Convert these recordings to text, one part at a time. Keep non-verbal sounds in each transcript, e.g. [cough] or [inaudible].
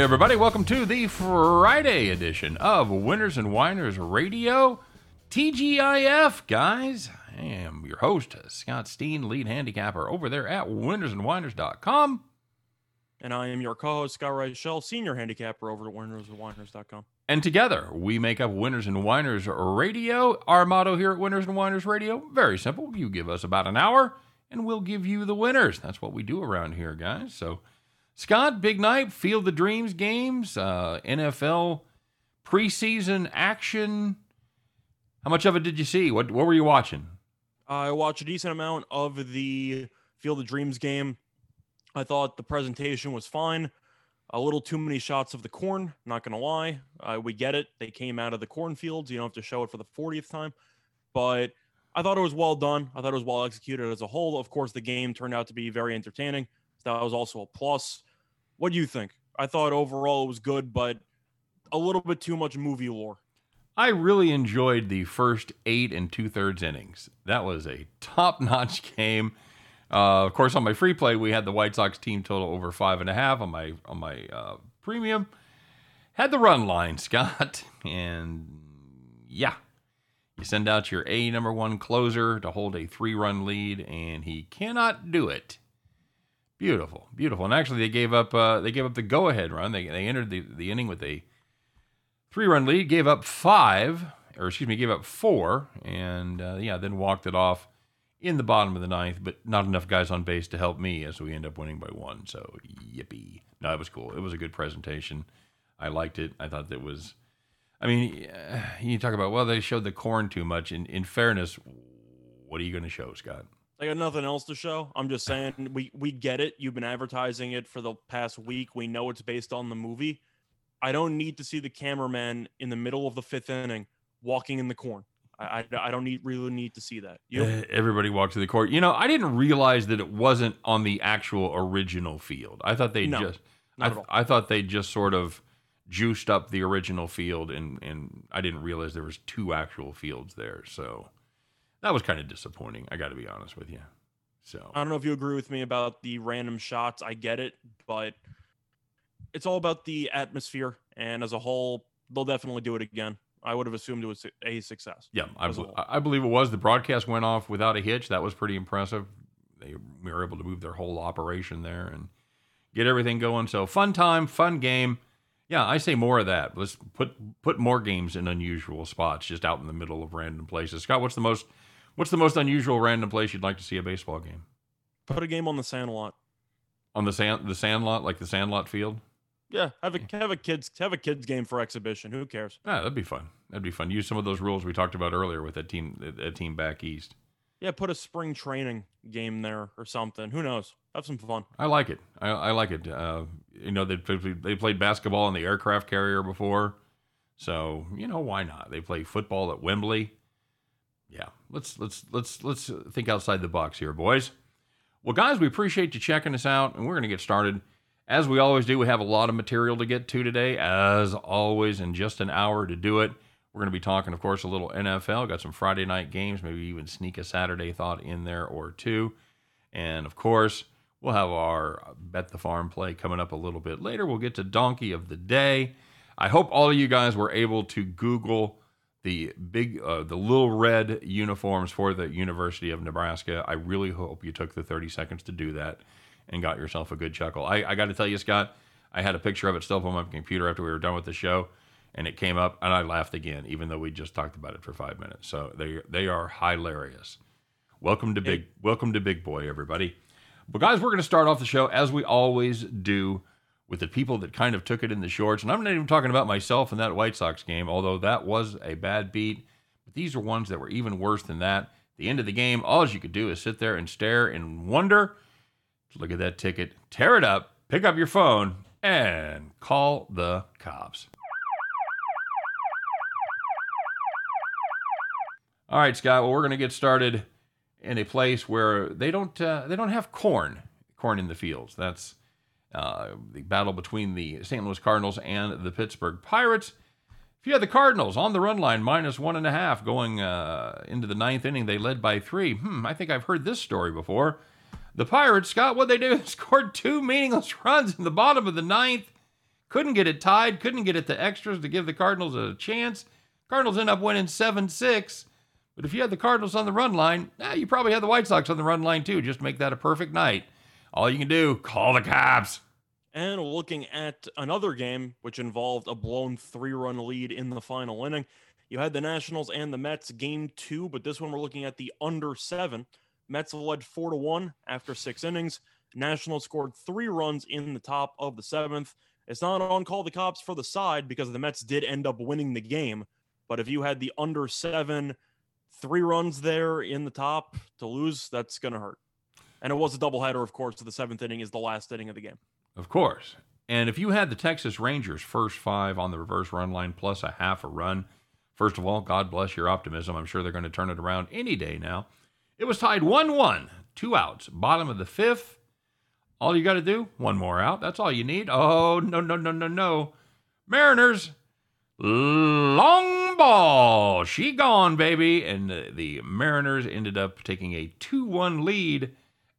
Hey, everybody, welcome to the Friday edition of Winners and Whiners Radio. TGIF, guys. I am your host, Scott Steen, lead handicapper over there at winnersandwhiners.com. And I am your co-host, Scott Reichel, senior handicapper over at winnersandwhiners.com. And together, we make up Winners and Whiners Radio. Our motto here at Winners and Whiners Radio, very simple. You give us about an hour, and we'll give you the winners. That's what we do around here, guys. So, Scott, big night, Field the Dreams games, uh, NFL preseason action. How much of it did you see? What what were you watching? I watched a decent amount of the Field of Dreams game. I thought the presentation was fine. A little too many shots of the corn, not going to lie. Uh, we get it. They came out of the cornfields. You don't have to show it for the 40th time. But I thought it was well done. I thought it was well executed as a whole. Of course, the game turned out to be very entertaining. That was also a plus. What do you think? I thought overall it was good, but a little bit too much movie lore. I really enjoyed the first eight and two thirds innings. That was a top notch [laughs] game. Uh, of course, on my free play, we had the White Sox team total over five and a half. On my on my uh, premium, had the run line, [laughs] Scott, and yeah, you send out your A number one closer to hold a three run lead, and he cannot do it. Beautiful, beautiful. And actually, they gave up uh, they gave up the go ahead run. They they entered the, the inning with a three run lead, gave up five, or excuse me, gave up four, and uh, yeah, then walked it off in the bottom of the ninth, but not enough guys on base to help me as we end up winning by one. So yippee! No, it was cool. It was a good presentation. I liked it. I thought that was. I mean, you talk about well, they showed the corn too much. In in fairness, what are you going to show, Scott? I got nothing else to show. I'm just saying we we get it. You've been advertising it for the past week. We know it's based on the movie. I don't need to see the cameraman in the middle of the fifth inning walking in the corn. I, I, I don't need really need to see that. You Uh, everybody walked to the court. You know, I didn't realize that it wasn't on the actual original field. I thought they No, just, I, not at all. I thought they just sort of juiced up the original field, and and I didn't realize there was two actual fields there. So that was kind of disappointing. I got to be honest with you. So I don't know if you agree with me about the random shots. I get it, but it's all about the atmosphere. And as a whole, they'll definitely do it again. I would have assumed it was a success. yeah, I, as a bel- whole. I believe it was. The broadcast went off without a hitch. That was pretty impressive. They were able to move their whole operation there and get everything going. So fun time, fun game. Yeah, I say more of that. Let's put put more games in unusual spots, just out in the middle of random places. Scott, what's the most what's the most unusual random place you'd like to see a baseball game? Put a game on the sand lot. On the sand the sandlot, like the sandlot field? Yeah, have a have a kids have a kids game for exhibition. Who cares? Yeah, that'd be fun. That'd be fun. Use some of those rules we talked about earlier with that team that team back east. Yeah, put a spring training game there or something. Who knows? Have some fun. I like it. I, I like it. Uh, you know, they they played basketball on the aircraft carrier before, so you know why not? They play football at Wembley. Yeah, let's let's let's let's think outside the box here, boys. Well, guys, we appreciate you checking us out, and we're going to get started. As we always do, we have a lot of material to get to today. As always, in just an hour to do it, we're going to be talking, of course, a little NFL. Got some Friday night games, maybe even sneak a Saturday thought in there or two. And of course, we'll have our Bet the Farm play coming up a little bit later. We'll get to Donkey of the Day. I hope all of you guys were able to Google the big, uh, the little red uniforms for the University of Nebraska. I really hope you took the 30 seconds to do that and got yourself a good chuckle. I, I got to tell you, Scott, I had a picture of it still on my computer after we were done with the show, and it came up, and I laughed again, even though we just talked about it for five minutes. So they they are hilarious. Welcome to big welcome to Big Boy, everybody. But guys, we're going to start off the show as we always do with the people that kind of took it in the shorts. And I'm not even talking about myself in that White Sox game, although that was a bad beat. But these are ones that were even worse than that. At the end of the game, all you could do is sit there and stare and wonder. Look at that ticket, tear it up, pick up your phone, and call the cops. All right, Scott. Well, we're going to get started in a place where they don't uh, they don't have corn corn in the fields. That's uh, the battle between the St. Louis Cardinals and the Pittsburgh Pirates. If you had the Cardinals on the run line, minus one and a half, going uh, into the ninth inning, they led by three. Hmm, I think I've heard this story before. The Pirates, Scott, what they do? [laughs] Scored two meaningless runs in the bottom of the ninth. Couldn't get it tied, couldn't get it to extras to give the Cardinals a chance. Cardinals end up winning 7 6. But if you had the Cardinals on the run line, eh, you probably had the White Sox on the run line too. Just make that a perfect night. All you can do, call the cops. And looking at another game, which involved a blown three run lead in the final inning, you had the Nationals and the Mets game two, but this one we're looking at the under seven. Mets led four to one after six innings. Nationals scored three runs in the top of the seventh. It's not on call the cops for the side because the Mets did end up winning the game. But if you had the under seven, three runs there in the top to lose, that's going to hurt. And it was a doubleheader, of course. The seventh inning is the last inning of the game. Of course. And if you had the Texas Rangers first five on the reverse run line plus a half a run, first of all, God bless your optimism. I'm sure they're going to turn it around any day now. It was tied 1 1, two outs, bottom of the fifth. All you got to do, one more out. That's all you need. Oh, no, no, no, no, no. Mariners, long ball. She gone, baby. And the, the Mariners ended up taking a 2 1 lead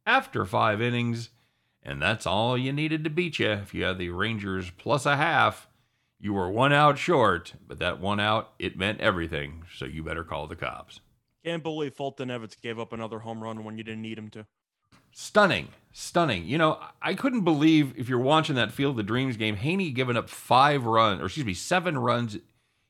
after five innings. And that's all you needed to beat you. If you had the Rangers plus a half, you were one out short, but that one out, it meant everything. So you better call the cops. Can't believe Fulton Evans gave up another home run when you didn't need him to. Stunning, stunning. You know, I couldn't believe if you're watching that Field of Dreams game, Heaney giving up five runs, or excuse me, seven runs.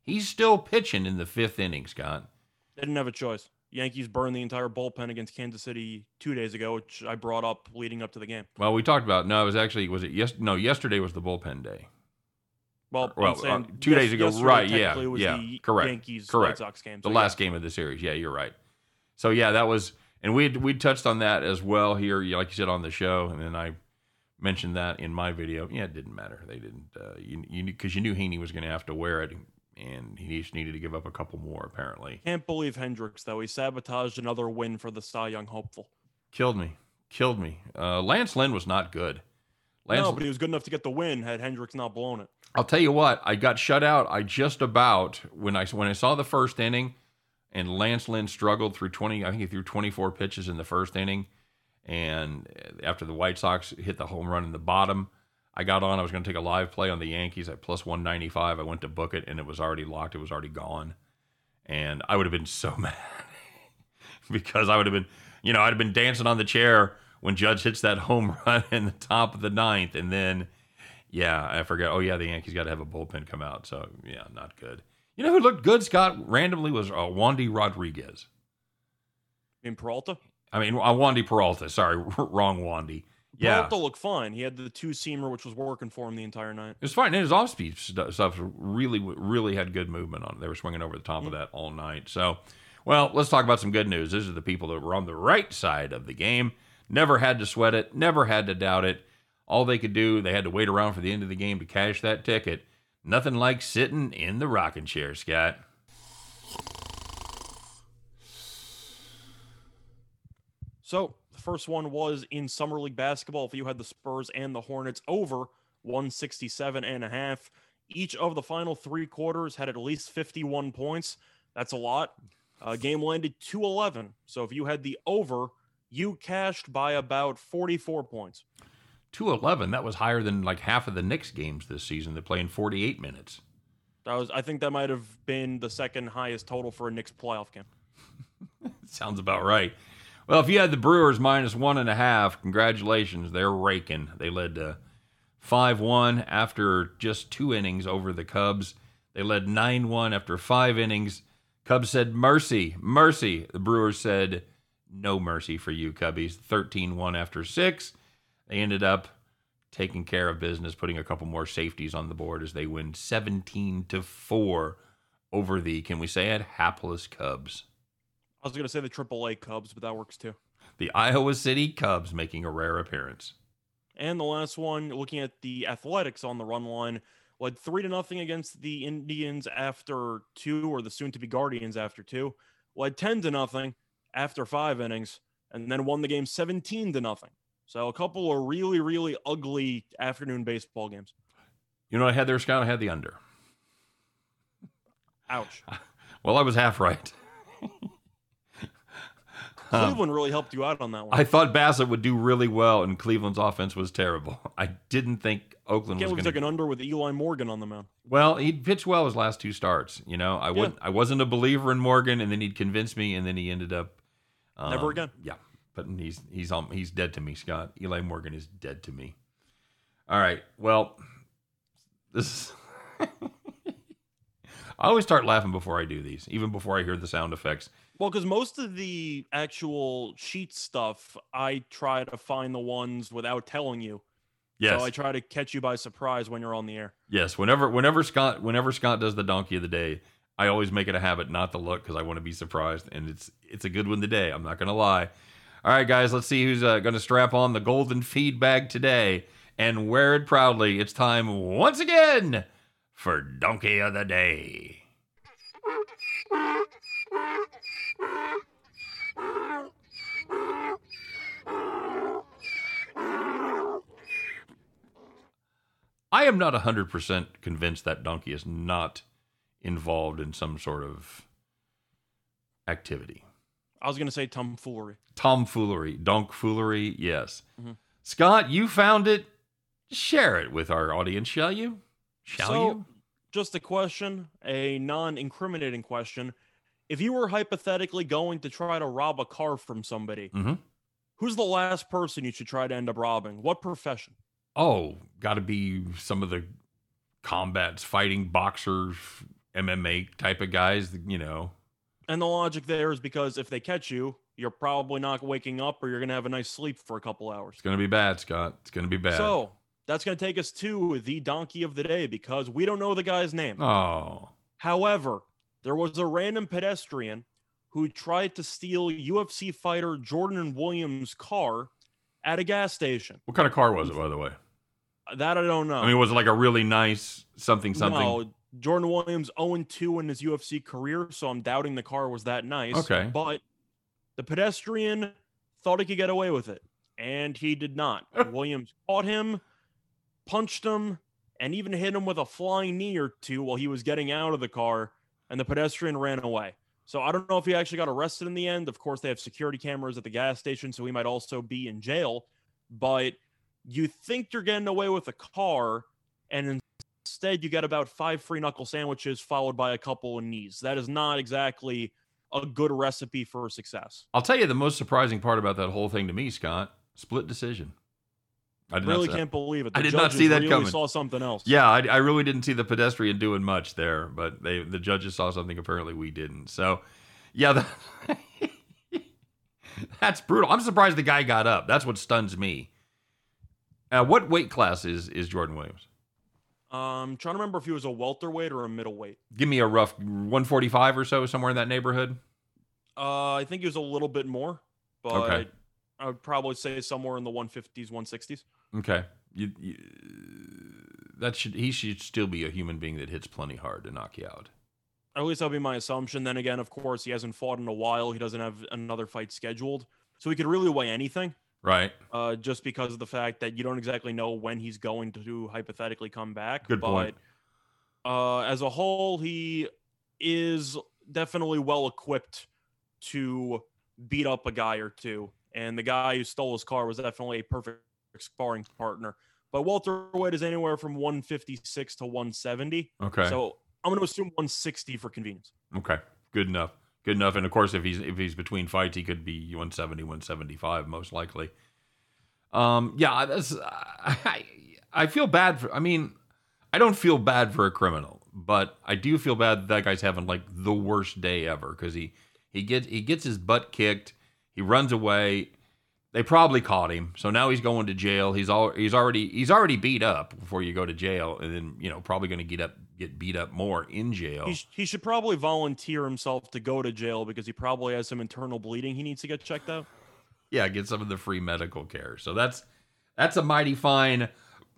He's still pitching in the fifth inning, Scott. They didn't have a choice. Yankees burned the entire bullpen against Kansas City two days ago, which I brought up leading up to the game. Well, we talked about no, it was actually was it yes no yesterday was the bullpen day. Well, well uh, two yes, days ago, right? Yeah, yeah, correct. Yankees correct. White Sox game, so the last game of the series. Yeah, you're right. So yeah, that was, and we we touched on that as well here, like you said on the show, and then I mentioned that in my video. Yeah, it didn't matter. They didn't. Uh, you you because you knew Heaney was going to have to wear it and he just needed to give up a couple more apparently. Can't believe Hendriks though. He sabotaged another win for the Cy Young hopeful. Killed me. Killed me. Uh, Lance Lynn was not good. Lance, no, but he was good enough to get the win had Hendriks not blown it. I'll tell you what, I got shut out. I just about when I when I saw the first inning and Lance Lynn struggled through 20 I think he threw 24 pitches in the first inning and after the White Sox hit the home run in the bottom, I got on. I was going to take a live play on the Yankees at plus 195. I went to book it and it was already locked. It was already gone. And I would have been so [laughs] mad because I would have been, you know, I'd have been dancing on the chair when Judge hits that home [laughs] run in the top of the ninth. And then, yeah, I forget. Oh, yeah, the Yankees got to have a bullpen come out. So, yeah, not good. You know who looked good, Scott, randomly was uh, Wandy Rodriguez. In Peralta? I mean, uh, Wandy Peralta. Sorry, [laughs] wrong Wandy. Yeah, Peralta looked fine. He had the two seamer, which was working for him the entire night. It was fine. And his off speed stuff really, really had good movement on it. They were swinging over the top mm-hmm. of that all night. So, well, let's talk about some good news. These are the people that were on the right side of the game. Never had to sweat it. Never had to doubt it. All they could do, they had to wait around for the end of the game to cash that ticket. Nothing like sitting in the rocking chair, Scott. So first one was in summer league basketball. If you had the Spurs and the Hornets over 167 and a half, each of the final three quarters had at least 51 points. That's a lot. Uh, game landed 211. So if you had the over, you cashed by about 44 points. 211. That was higher than like half of the Knicks games this season. They're playing 48 minutes. That was. I think that might have been the second highest total for a Knicks playoff game. [laughs] Sounds about right. Well, if you had the Brewers minus one and a half, congratulations. They're raking. They led to 5 1 after just two innings over the Cubs. They led 9 1 after five innings. Cubs said, Mercy, mercy. The Brewers said, No mercy for you, Cubbies. 13 1 after six. They ended up taking care of business, putting a couple more safeties on the board as they win 17 to 4 over the, can we say it, hapless Cubs. I was going to say the AAA Cubs, but that works too. The Iowa City Cubs making a rare appearance. And the last one, looking at the Athletics on the run line, led three to nothing against the Indians after two, or the soon-to-be Guardians after two. Led ten to nothing after five innings, and then won the game seventeen to nothing. So a couple of really, really ugly afternoon baseball games. You know, I had there, Scott. I had the under. Ouch. [laughs] Well, I was half right. [laughs] Um, Cleveland really helped you out on that one. I thought Bassitt would do really well, and Cleveland's offense was terrible. [laughs] I didn't think Oakland Can't was going to. an under with Eli Morgan on the mound. Well, he pitched well his last two starts. You know, I Yeah. would I wasn't a believer in Morgan, and then he'd convince me, and then he ended up Never um, again. Yeah, but he's he's um, he's dead to me, Scott. Eli Morgan is dead to me. All right, well, this is. [laughs] I always start laughing before I do these, even before I hear the sound effects. Well, because most of the actual sheet stuff, I try to find the ones without telling you. Yes, So I try to catch you by surprise when you're on the air. Yes, whenever whenever Scott whenever Scott does the donkey of the day, I always make it a habit not to look because I want to be surprised, and it's it's a good one today. I'm not gonna lie. All right, guys, let's see who's uh, going to strap on the golden feed bag today and wear it proudly. It's time once again for donkey of the day. I am not 100% convinced that donkey is not involved in some sort of activity. I was gonna say tomfoolery. Tomfoolery, donkfoolery, yes. Mhm. Scott, you found it. Share it with our audience, shall you? Shall So- you? Just a question, a non-incriminating question. If you were hypothetically going to try to rob a car from somebody, Mhm. who's the last person you should try to end up robbing? What profession? Oh, got to be some of the combats, fighting, boxers, MMA type of guys, you know. And the logic there is because if they catch you, you're probably not waking up or you're going to have a nice sleep for a couple hours. It's going to be bad, Scott. It's going to be bad. So that's going to take us to the donkey of the day because we don't know the guy's name. oh, However, there was a random pedestrian who tried to steal UFC fighter Jordan Williams' car at a gas station. what kind of car was it, by the way? That I don't know. I mean, was it like a really nice something something? No, Jordan Williams 0 2 in his UFC career, so I'm doubting the car was that nice. Okay. But the pedestrian thought he could get away with it, and he did not. [laughs] Williams caught him, punched him, and even hit him with a flying knee or two while he was getting out of the car, and the pedestrian ran away. So I don't know if he actually got arrested in the end. Of course, they have security cameras at the gas station, so he might also be in jail. But you think you're getting away with a car, and instead you get about five free knuckle sandwiches followed by a couple of knees. That is not exactly a good recipe for success. I'll tell you the most surprising part about that whole thing to me, Scott. Split decision. I really can't believe it. I did not see that really coming. Saw something else. Yeah, I, I really didn't see the pedestrian doing much there, but they the judges saw something apparently we didn't. So, yeah, that, [laughs] that's brutal. I'm surprised the guy got up. That's what stuns me. Uh, what weight class is is Jordan Williams? Um, trying to remember if he was a welterweight or a middleweight. Give me a rough 145 or so, somewhere in that neighborhood. Uh, I think he was a little bit more, but Okay. I would probably say somewhere in the 150s, 160s. Okay, you, you, that should he should still be a human being that hits plenty hard to knock you out. At least that'll be my assumption. Then again, of course, he hasn't fought in a while. He doesn't have another fight scheduled, so he could really weigh anything. Right. uh, just because of the fact that you don't exactly know when he's going to hypothetically come back. Good but, point. Uh, as a whole, he is definitely well equipped to beat up a guy or two. And the guy who stole his car was definitely a perfect sparring partner. But Walter welterweight is anywhere from 156 to 170. Okay. So I'm going to assume 160 for convenience. Okay, good enough. Good enough. And of course, if he's if he's between fights, he could be 170, 175, most likely. Um, yeah, that's I, I feel bad for. I mean, I don't feel bad for a criminal, but I do feel bad that, that guy's having like the worst day ever because he he gets he gets his butt kicked, he runs away. They probably caught him, so now he's going to jail. He's all he's already he's already beat up before you go to jail, and then you know probably going to get up get beat up more in jail. He, sh- he should probably volunteer himself to go to jail because he probably has some internal bleeding he needs to get checked out. yeah, get some of the free medical care. So that's that's a mighty fine,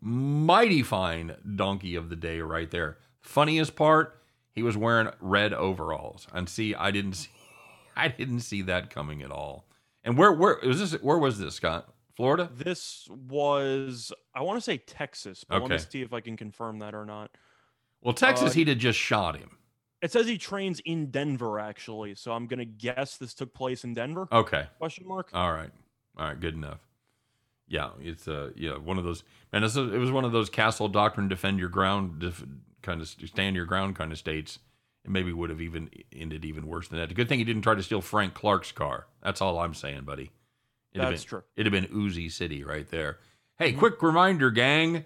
mighty fine donkey of the day right there. Funniest part, he was wearing red overalls, and see, I didn't [laughs] see, I didn't see that coming at all. And where where was this? Where was this, Scott? Florida? This was, I want to say Texas, but let me Okay. see if I can confirm that or not. Well, Texas, Uh, he'd have just shot him. It says he trains in Denver, actually. So I'm gonna guess this took place in Denver. Okay. Question mark. All right. All right. Good enough. Yeah, it's uh yeah one of those man. It's a, it was one of those castle doctrine, defend your ground, def, kind of stand your ground kind of states. It maybe would have even ended even worse than that. The good thing he didn't try to steal Frank Clark's car. That's all I'm saying, buddy. It'd That's have been, true. It'd have been Uzi City right there. Hey, Mhm. quick reminder, gang.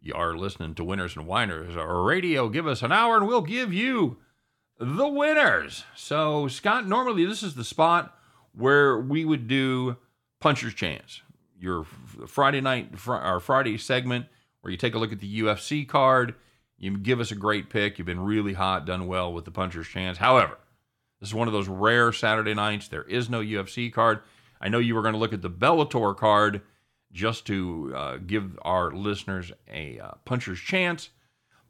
You are listening to Winners and Whiners, radio. Give us an hour and we'll give you the winners. So, Scott, normally this is the spot where we would do Puncher's Chance, your Friday night, fr- our Friday segment where you take a look at the UFC card. You give us a great pick. You've been really hot, done well with the Puncher's Chance. However, this is one of those rare Saturday nights. There is no UFC card. I know you were going to look at the Bellator card just to uh, give our listeners a uh, puncher's chance.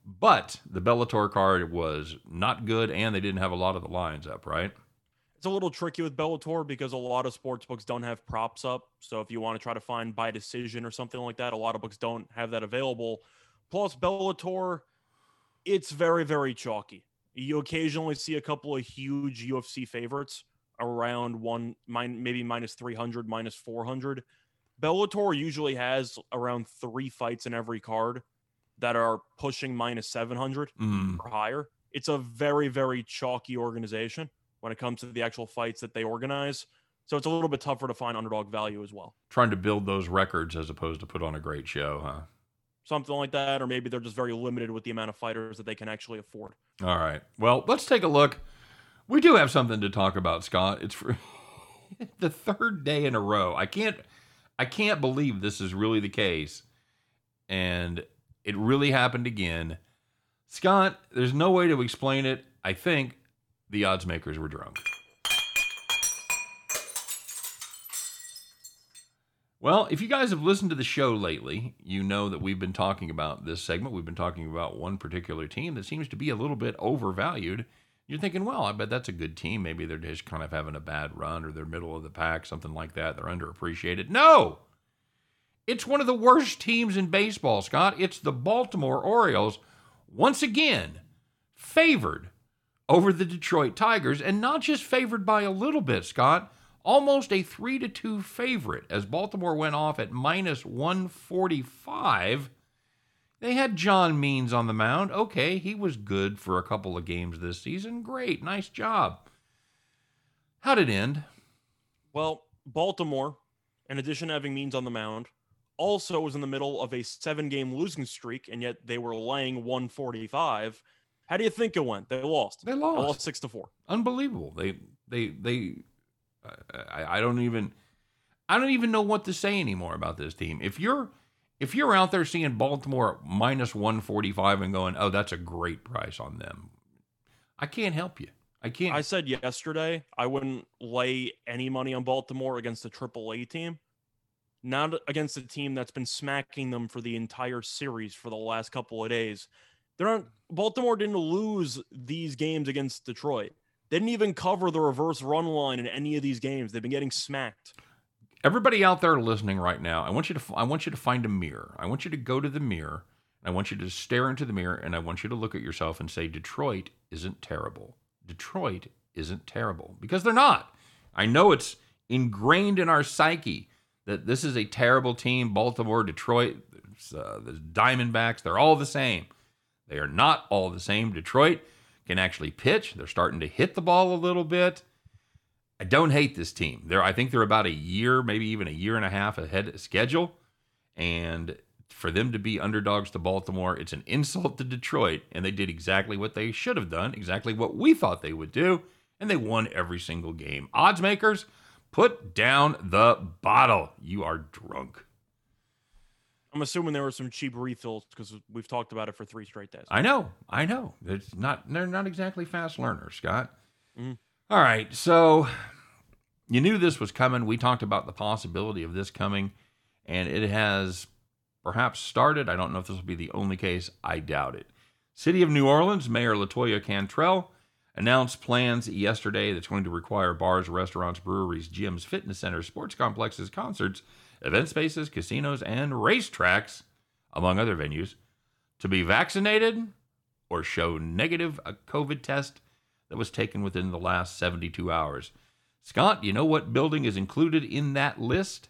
But the Bellator card was not good, and they didn't have a lot of the lines up, right? It's a little tricky with Bellator because a lot of sports books don't have props up. So if you want to try to find by decision or something like that, a lot of books don't have that available. Plus, Bellator, it's very, very chalky. You occasionally see a couple of huge UFC favorites around one, mine, maybe minus 300, minus 400. Bellator usually has around three fights in every card that are pushing minus 700 Mm. or higher. It's a very, very chalky organization when it comes to the actual fights that they organize. So it's a little bit tougher to find underdog value as well. Trying to build those records as opposed to put on a great show, huh? Something like that, or maybe they're just very limited with the amount of fighters that they can actually afford. All right. Well, let's take a look. We do have something to talk about, Scott. It's for [laughs] the third day in a row. I can't I can't believe this is really the case. And it really happened again. Scott, there's no way to explain it. I think the odds makers were drunk. Well, if you guys have listened to the show lately, you know that we've been talking about this segment. We've been talking about one particular team that seems to be a little bit overvalued. You're thinking, well, I bet that's a good team. Maybe they're just kind of having a bad run or they're middle of the pack, something like that. They're underappreciated. No! It's one of the worst teams in baseball, Scott. It's the Baltimore Orioles, once again, favored over the Detroit Tigers, and not just favored by a little bit, Scott. Almost a 3 to 2 favorite as Baltimore went off at minus 145. They had John Means on the mound. Okay, he was good for a couple of games this season. Great, nice job. How'd it end? Well, Baltimore, in addition to having Means on the mound, also was in the middle of a seven game losing streak, and yet they were laying 145. How do you think it went? They lost. They They lost. lost six to four. Unbelievable. They they they. I, I don't even. I don't even know what to say anymore about this team. If you're if you're out there seeing Baltimore minus 145 and going, "Oh, that's a great price on them." I can't help you. I can't. I said yesterday I wouldn't lay any money on Baltimore against a AAA team, not against a team that's been smacking them for the entire series for the last couple of days. They're not. Baltimore didn't lose these games against Detroit. They didn't even cover the reverse run line in any of these games. They've been getting smacked. Everybody out there listening right now, I want you to I want you to find a mirror. I want you to go to the mirror. I want you to stare into the mirror and I want you to look at yourself and say Detroit isn't terrible. Detroit isn't terrible because they're not. I know it's ingrained in our psyche that this is a terrible team. Baltimore, Detroit, uh, the Diamondbacks, they're all the same. They are not all the same. Detroit can actually pitch. They're starting to hit the ball a little bit. I don't hate this team. They're I think they're about a year, maybe even a year and a half ahead of schedule. And for them to be underdogs to Baltimore, it's an insult to Detroit. And they did exactly what they should have done, exactly what we thought they would do. And they won every single game. Odds makers, put down the bottle. You are drunk. I'm assuming there were some cheap refills because we've talked about it for three straight days. I know, I know. It's not they're not exactly fast learners, Scott. Mhm. All right, so you knew this was coming. We talked about the possibility of this coming, and it has perhaps started. I don't know if this will be the only case. I doubt it. City of New Orleans Mayor Latoya Cantrell announced plans yesterday that's going to require bars, restaurants, breweries, gyms, fitness centers, sports complexes, concerts, event spaces, casinos, and racetracks, among other venues, to be vaccinated or show negative a COVID test that was taken within the last 72 hours. Scott, you know what building is included in that list?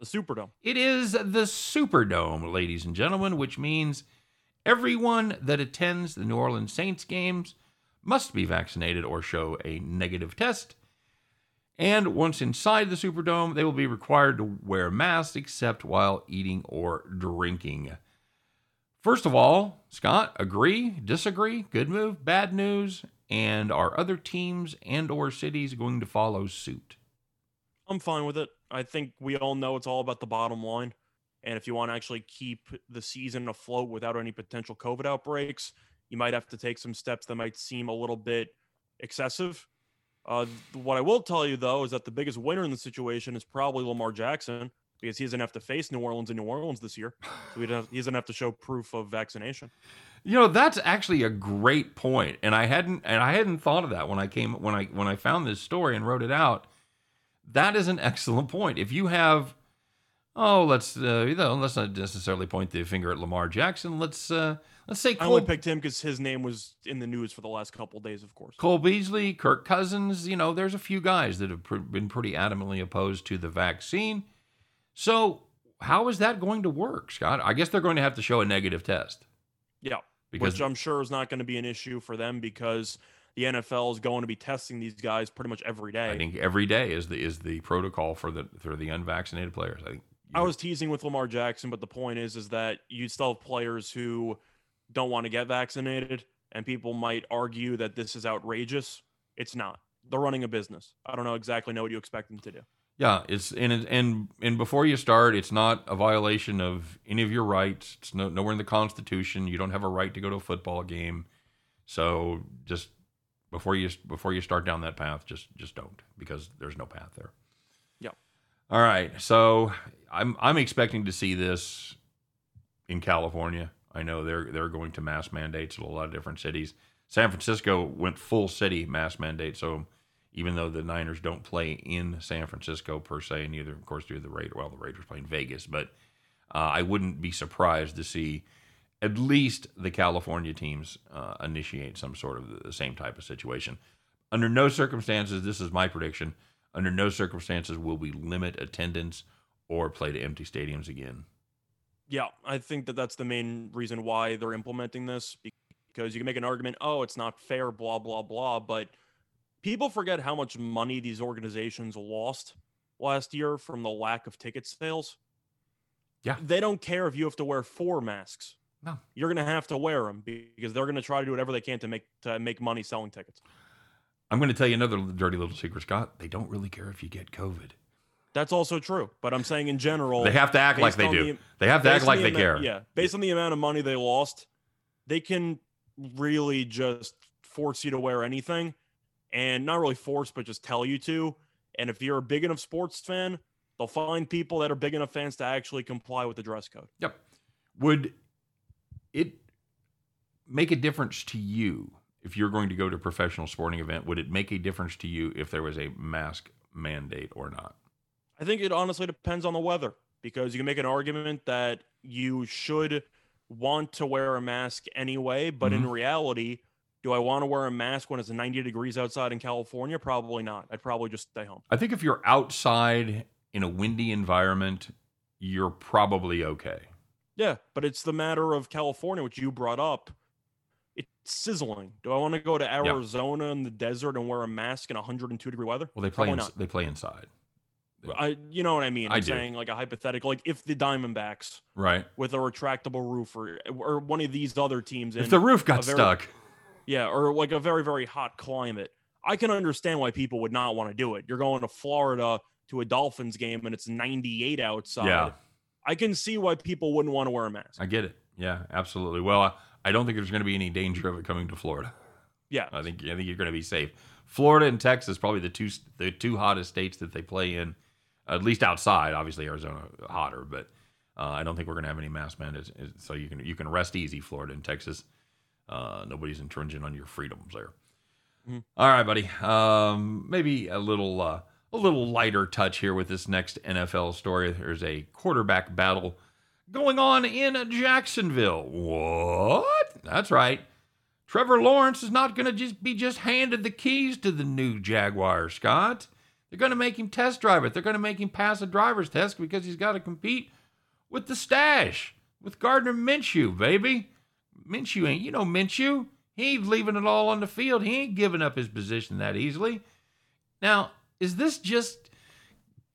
The Superdome. It is the Superdome, ladies and gentlemen, which means everyone that attends the New Orleans Saints games must be vaccinated or show a negative test. And once inside the Superdome, they will be required to wear masks except while eating or drinking. First of all, Scott, agree, disagree, good move, bad news, and are other teams and or cities going to follow suit? I'm fine with it. I think we all know it's all about the bottom line. And if you want to actually keep the season afloat without any potential COVID outbreaks, you might have to take some steps that might seem a little bit excessive. Uh, what I will tell you, though, is that the biggest winner in the situation is probably Lamar Jackson because he doesn't have to face New Orleans in New Orleans this year. So he doesn't have to show proof of vaccination. You know, that's actually a great point, and I hadn't and I hadn't thought of that when I came when I when I found this story and wrote it out. That is an excellent point. If you have, oh, let's uh, you know, let's not necessarily point the finger at Lamar Jackson. Let's uh, let's say Cole, I only picked him because his name was in the news for the last couple days, of course. Cole Beasley, Kirk Cousins. You know, there's a few guys that have pr- been pretty adamantly opposed to the vaccine. So, how is that going to work, Scott? I guess they're going to have to show a negative test. Yeah because which I'm sure is not going to be an issue for them because the NFL is going to be testing these guys pretty much every day. I think every day is the is the protocol for the for the unvaccinated players. I think I was teasing with Lamar Jackson, but the point is is that you still have players who don't want to get vaccinated, and people might argue that this is outrageous. It's not. They're running a business. I don't know exactly know what you expect them to do. Yeah, it's and and and before you start, it's not a violation of any of your rights. It's no, nowhere in the Constitution. You don't have a right to go to a football game. So just before you before you start down that path, just just don't because there's no path there. Yeah. All right. So I'm I'm expecting to see this in California. I know they're they're going to mass mandates in a lot of different cities. San Francisco went full city mass mandate, so even though the Niners don't play in San Francisco per se, neither, of course, do the Raiders. Well, the Raiders play in Vegas, but uh, I wouldn't be surprised to see at least the California teams uh, initiate some sort of the same type of situation. Under no circumstances, this is my prediction. Under no circumstances will we limit attendance or play to empty stadiums again. Yeah, I think that that's the main reason why they're implementing this because you can make an argument, oh, it's not fair, blah blah blah, but people forget how much money these organizations lost last year from the lack of ticket sales. Yeah. They don't care if you have to wear four masks. No. You're going to have to wear them because they're going to try to do whatever they can to make to make money selling tickets. I'm going to tell you another dirty little secret, Scott. They don't really care if you get COVID. That's also true, but I'm saying in general, they have to act like they do. The, they have to act like the they amount, care. Yeah, based on the amount of money they lost, they can really just force you to wear anything and not really force, but just tell you to. And if you're a big enough sports fan, they'll find people that are big enough fans to actually comply with the dress code. Yep. Would it make a difference to you if you're going to go to a professional sporting event? Would it make a difference to you if there was a mask mandate or not? I think it honestly depends on the weather because you can make an argument that you should want to wear a mask anyway, but mm-hmm. in reality, do I want to wear a mask when it's 90 degrees outside in California? Probably not. I'd probably just stay home. I think if you're outside in a windy environment, you're probably okay. Yeah, but it's the matter of California, which you brought up. It's sizzling. Do I want to go to Arizona yeah. in the desert and wear a mask in 102 degree weather? Well, they play. In, they play inside. I, you know what I mean. I'm I saying like a hypothetical, like if the Diamondbacks, right, with a retractable roof, or or one of these other teams, if the roof got very, stuck, yeah, or like a very, very hot climate. I can understand why people would not want to do it. You're going to Florida to a Dolphins game and it's 98 outside. Yeah. I can see why people wouldn't want to wear a mask. I get it. Yeah, absolutely. Well, I don't think there's going to be any danger of it coming to Florida. Yeah. I think I think you're going to be safe. Florida and Texas probably the two the two hottest states that they play in, at least outside. Obviously Arizona hotter, but uh, I don't think we're going to have any mask mandates. So you can you can rest easy, Florida and Texas. Uh, nobody's infringing on your freedoms there. Mm-hmm. All right, buddy. Um, maybe a little uh, a little lighter touch here with this next NFL story. There's a quarterback battle going on in Jacksonville. What? That's right. Trevor Lawrence is not going to just be just handed the keys to the new Jaguar, Scott. They're going to make him test drive it. They're going to make him pass a driver's test because he's got to compete with the stash, with Gardner Minshew, baby. Minshew ain't, you know, Minshew. He ain't leaving it all on the field. He ain't giving up his position that easily. Now, is this just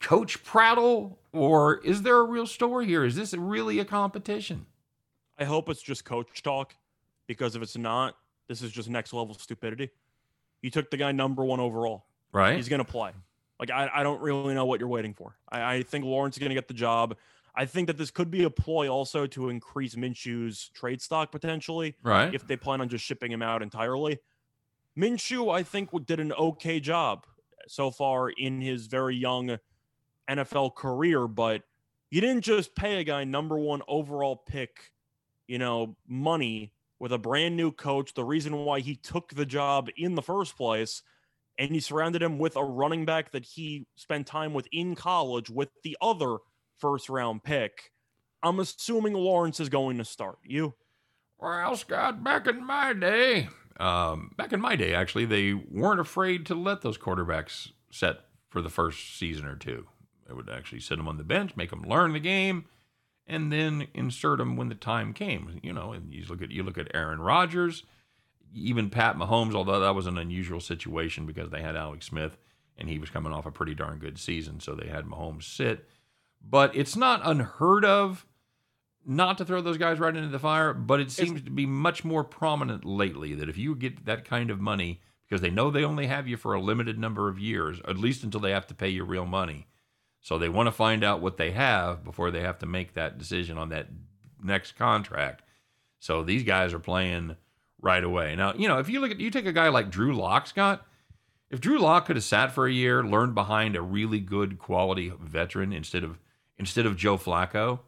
coach prattle or is there a real story here? Is this really a competition? I hope it's just coach talk because if it's not, this is just next level stupidity. You took the guy number one overall. Right. He's going to play. Like, I, I don't really know what you're waiting for. I, I think Lawrence is going to get the job. I think that this could be a ploy also to increase Minshew's trade stock potentially. Right. If they plan on just shipping him out entirely. Minshew, I think, did an okay job so far in his very young NFL career, but you didn't just pay a guy number one overall pick, you know, money with a brand new coach. The reason why he took the job in the first place, and he surrounded him with a running back that he spent time with in college with the other first round pick. I'm assuming Lawrence is going to start. You? Well, Scott, back in my day, um, back in my day, actually, they weren't afraid to let those quarterbacks set for the first season or two. They would actually sit them on the bench, make them learn the game, and then insert them when the time came. You know, and you look at you look at Aaron Rodgers, even Pat Mahomes, although that was an unusual situation because they had Alex Smith and he was coming off a pretty darn good season, so they had Mahomes sit. But it's not unheard of not to throw those guys right into the fire, but it seems to be much more prominent lately that if you get that kind of money, because they know they only have you for a limited number of years, at least until they have to pay you real money. So they want to find out what they have before they have to make that decision on that next contract. So these guys are playing right away. Now, you know, if you look at you take a guy like Drew Lock, Scott, if Drew Lock could have sat for a year, learned behind a really good quality veteran instead of instead of Joe Flacco,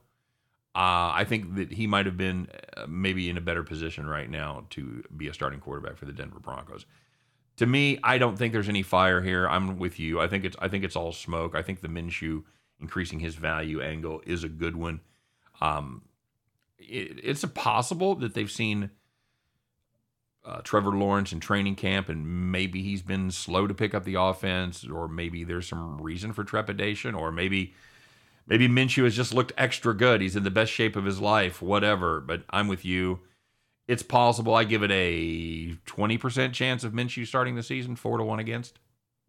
uh, I think that he might have been uh, maybe in a better position right now to be a starting quarterback for the Denver Broncos. To me, I don't think there's any fire here. I'm with you. I think it's I think it's all smoke. I think the Minshew increasing his value angle is a good one. Um, it, it's possible that they've seen uh, Trevor Lawrence in training camp, and maybe he's been slow to pick up the offense, or maybe there's some reason for trepidation, or maybe maybe Minshew has just looked extra good. He's in the best shape of his life, whatever. But I'm with you. It's possible. I give it a 20% chance of Minshew starting the season, four to one against.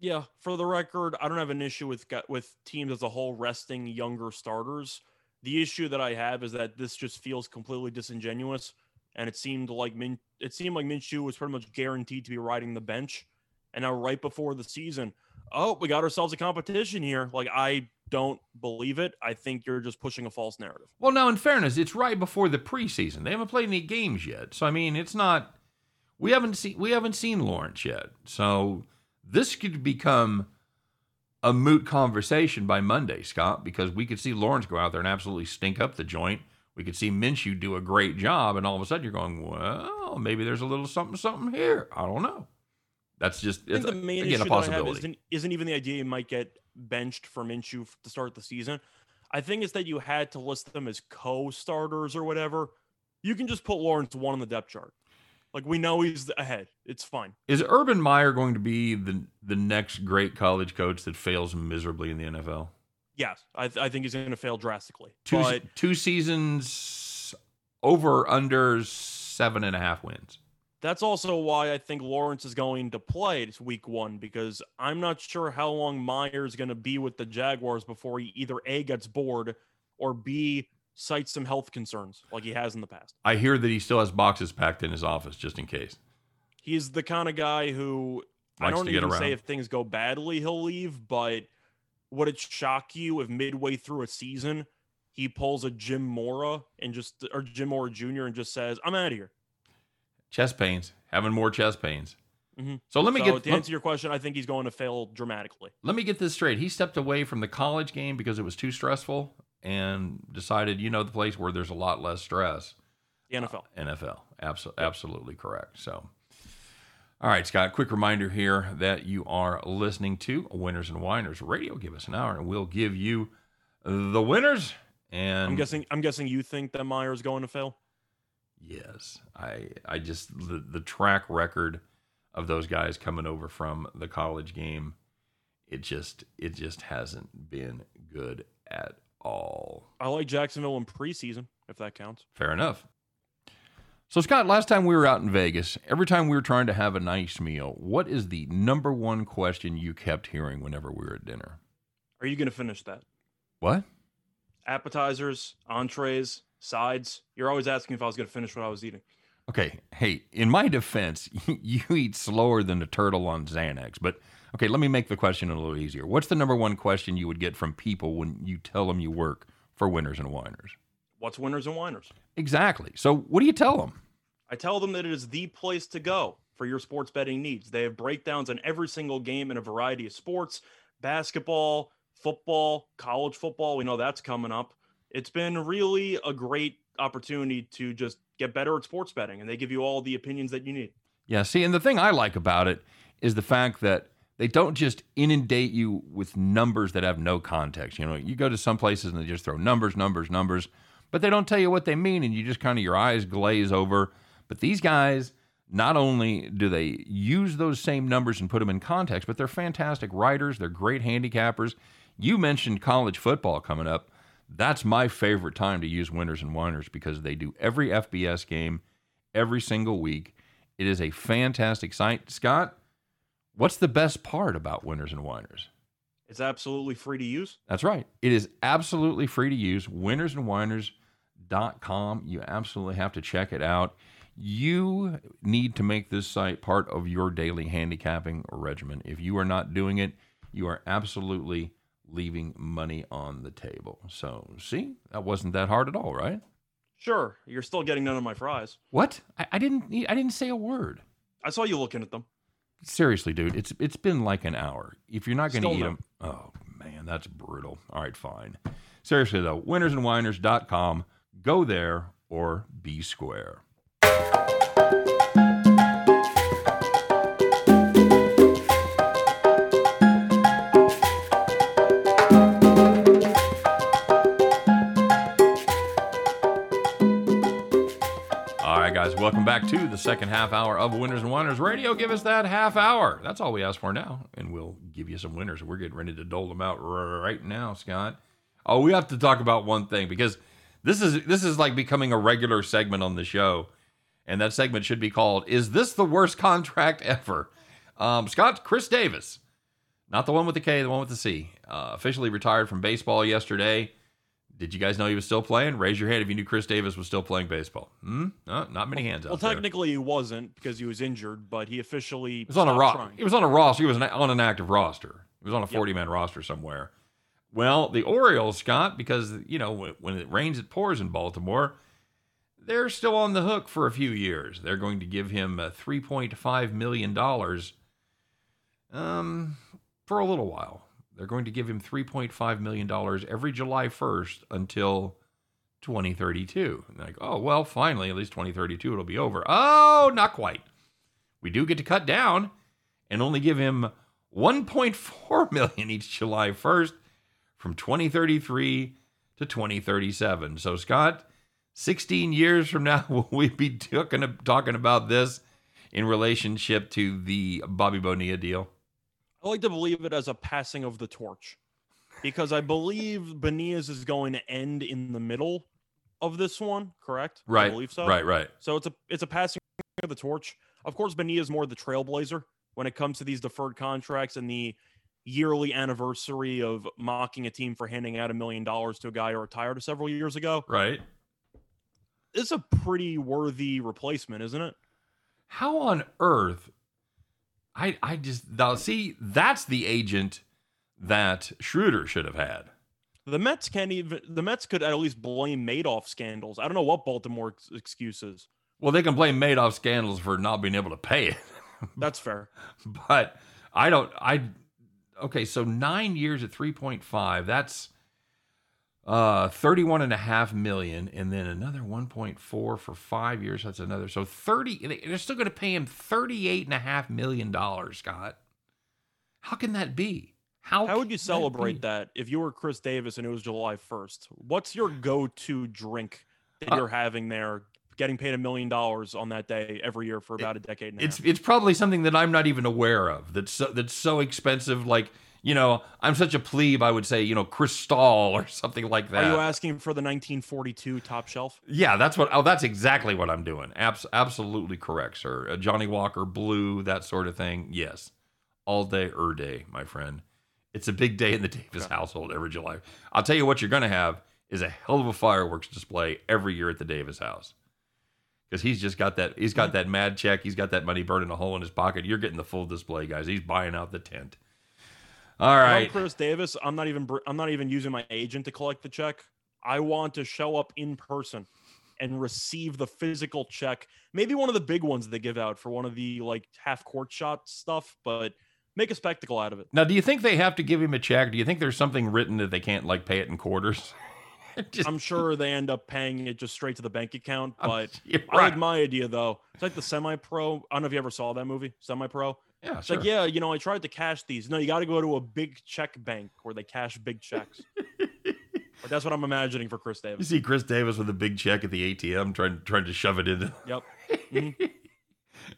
Yeah, for the record, I don't have an issue with with teams as a whole resting younger starters. The issue that I have is that this just feels completely disingenuous, and it seemed like Min it seemed like Minshew was pretty much guaranteed to be riding the bench, and now right before the season, oh, we got ourselves a competition here. Like I don't believe it. I think you're just pushing a false narrative. Well, now in fairness, it's right before the preseason. They haven't played any games yet, so I mean, it's not. We haven't seen we haven't seen Lawrence yet, so this could become a moot conversation by Monday, Scott, because we could see Lawrence go out there and absolutely stink up the joint. We could see Minshew do a great job, and all of a sudden you're going, well, maybe there's a little something, something here. I don't know. That's just I think the main again, issue that I have isn't, isn't even the idea you might get benched for Minshew to start the season. I think it's that you had to list them as co-starters or whatever. You can just put Lawrence one on the depth chart. Like we know he's ahead. It's fine. Is Urban Meyer going to be the the next great college coach that fails miserably in the NFL? Yes, I, th- I think he's going to fail drastically. Two but two seasons over under seven and a half wins. that's also why I think Lawrence is going to play this week one because I'm not sure how long Meyer's going to be with the Jaguars before he either A gets bored or B cites some health concerns like he has in the past. I hear that he still has boxes packed in his office just in case. He's the kind of guy who I don't even say if things go badly he'll leave, but would it shock you if midway through a season he pulls a Jim Mora and just or Jim Mora Jr. and just says, "I'm out of here." Chest pains, having more chest pains. Mhm. So let me so get to let, answer your question, I think he's going to fail dramatically. let me get this straight. He stepped away from the college game because it was too stressful and decided, you know, the place where there's a lot less stress. The NFL. NFL. Absolutely, absolutely correct. So, all right, Scott. Quick reminder here that you are listening to Winners and Whiners Radio. Give us an hour, and we'll give you the winners. And I'm guessing. I'm guessing you think that Meyer's going to fail. Yes, I I just the, the track record of those guys coming over from the college game, it just it just hasn't been good at all. I like Jacksonville in preseason, if that counts. Fair enough. So Scott, last time we were out in Vegas, every time we were trying to have a nice meal, what is the number one question you kept hearing whenever we were at dinner? Are you going to finish that? What? Appetizers, entrees, sides. You're always asking if I was going to finish what I was eating. Okay, hey, in my defense, [laughs] you eat slower than a turtle on Xanax. But okay, let me make the question a little easier. What's the number one question you would get from people when you tell them you work for Winners and Whiners? What's Winners and Whiners? Exactly. So, what do you tell them? I tell them that it is the place to go for your sports betting needs. They have breakdowns on every single game in a variety of sports basketball, football, college football. We know that's coming up. It's been really a great opportunity to just get better at sports betting, and they give you all the opinions that you need. Yeah, see, and the thing I like about it is the fact that they don't just inundate you with numbers that have no context. You know, you go to some places and they just throw numbers, numbers, numbers, but they don't tell you what they mean, and you just kind of your eyes glaze over. But these guys, not only do they use those same numbers and put them in context, but they're fantastic writers. They're great handicappers. You mentioned college football coming up. That's my favorite time to use winners and whiners because they do every FBS game every single week. It is a fantastic site. Scott, what's the best part about winners and whiners? It's absolutely free to use. That's right. It is absolutely free to use. Winnersandwhiners.com. You absolutely have to check it out. You need to make this site part of your daily handicapping regimen. If you are not doing it, you are absolutely leaving money on the table. So, see, that wasn't that hard at all, right? Sure, you're still getting none of my fries. What? I, I didn't. I didn't say a word. I saw you looking at them. Seriously, dude, it's it's been like an hour. If you're not going to eat no. them, oh man, that's brutal. All right, fine. Seriously though, winnersandwhiners.com. Go there or be square. All right, guys, welcome back to the second half hour of Winners and Whiners Radio. Give us that half hour. That's all we ask for now, and we'll give you some winners. We're getting ready to dole them out right now, Scott. Oh, we have to talk about one thing because this is this is like becoming a regular segment on the show, and that segment should be called "Is this the worst contract ever?" Um, Scott Chris Davis, not the one with the K, the one with the C, uh, officially retired from baseball yesterday. Did you guys know he was still playing? Raise your hand if you knew Chris Davis was still playing baseball. Hmm? No, not many hands Well, out there. Well, technically he wasn't because he was injured, but he officially He was on a ro- trying. He was on a roster. He was an, on an active roster. He was on a forty-man roster somewhere. Well, the Orioles, Scott, because you know when, it rains, it pours in Baltimore. They're still on the hook for a few years. They're going to give him uh, three point five million dollars, um, for a little while. They're going to give him three point five million dollars every July first until 2032. And like, oh well, finally, at least 2032 it'll be over. Oh, not quite we do get to cut down and only give him 1.4 [laughs] million each July 1st from 2033 to 2037. So Scott, 16 years from now [laughs] will we be talking talking about this in relationship to the Bobby Bonilla deal? I like to believe it as a passing of the torch because I believe Bonilla's is going to end in the middle of this one, correct? Right. I believe so. Right, right. So it's a it's a passing of the torch. Of course, Bonilla is more the trailblazer when it comes to these deferred contracts and the yearly anniversary of mocking a team for handing out a million dollars to a guy who retired several years ago. Right. It's a pretty worthy replacement, isn't it? How on earth? I I just now see that's the agent that Schroeder should have had. The Mets can't even. The Mets could at least blame Madoff scandals. I don't know what Baltimore's excuse is. Well, they can blame Madoff scandals for not being able to pay it, That's fair. [laughs] but I don't. I okay. So nine years at three point five. That's uh thirty-one and a half million, and then another one point four for five years. That's another. So thirty. they- They're still going to pay him thirty-eight and a half million dollars, Scott. How can that be? How How would you celebrate be? that if you were Chris Davis and it was July 1st? What's your go to drink that Uh, you're having there getting paid a million dollars on that day every year for about a decade and a It's it's probably something that I'm not even aware of. That's so, that's so expensive. Like you know, I'm such a plebe. I would say you know Cristal or something like that. Are you asking for the 1942 top shelf? Yeah, that's what. Oh, that's exactly what I'm doing. Abs- absolutely correct, sir. A Johnnie Walker Blue, that sort of thing. Yes, all day, er day, my friend. It's a big day in the Davis household every July. I'll tell you what you're going to have is a hell of a fireworks display every year at the Davis house. Because he's just got that. He's got that mad check. He's got that money burning a hole in his pocket. You're getting the full display, guys. He's buying out the tent. all right I'm. Chris Davis. I'm not even i'm not even using my agent to collect the check. I want to show up in person and receive the physical check. Maybe one of the big ones they give out for one of the like half court shot stuff, but make a spectacle out of it. Now, do you think they have to give him a check? Do you think there's something written that they can't like pay it in quarters? [laughs] [laughs] Just- I'm sure they end up paying it just straight to the bank account, but [laughs] You're I right. like my idea though. It's like the semi pro. I don't know if you ever saw that movie, Semi Pro. yeah, It's sure. like, yeah, you know, I tried to cash these. No, you got to go to a big check bank where they cash big checks. [laughs] but that's what I'm imagining for Chris Davis. You see Chris Davis with a big check at the ATM trying trying to shove it in, Yep. Mhm.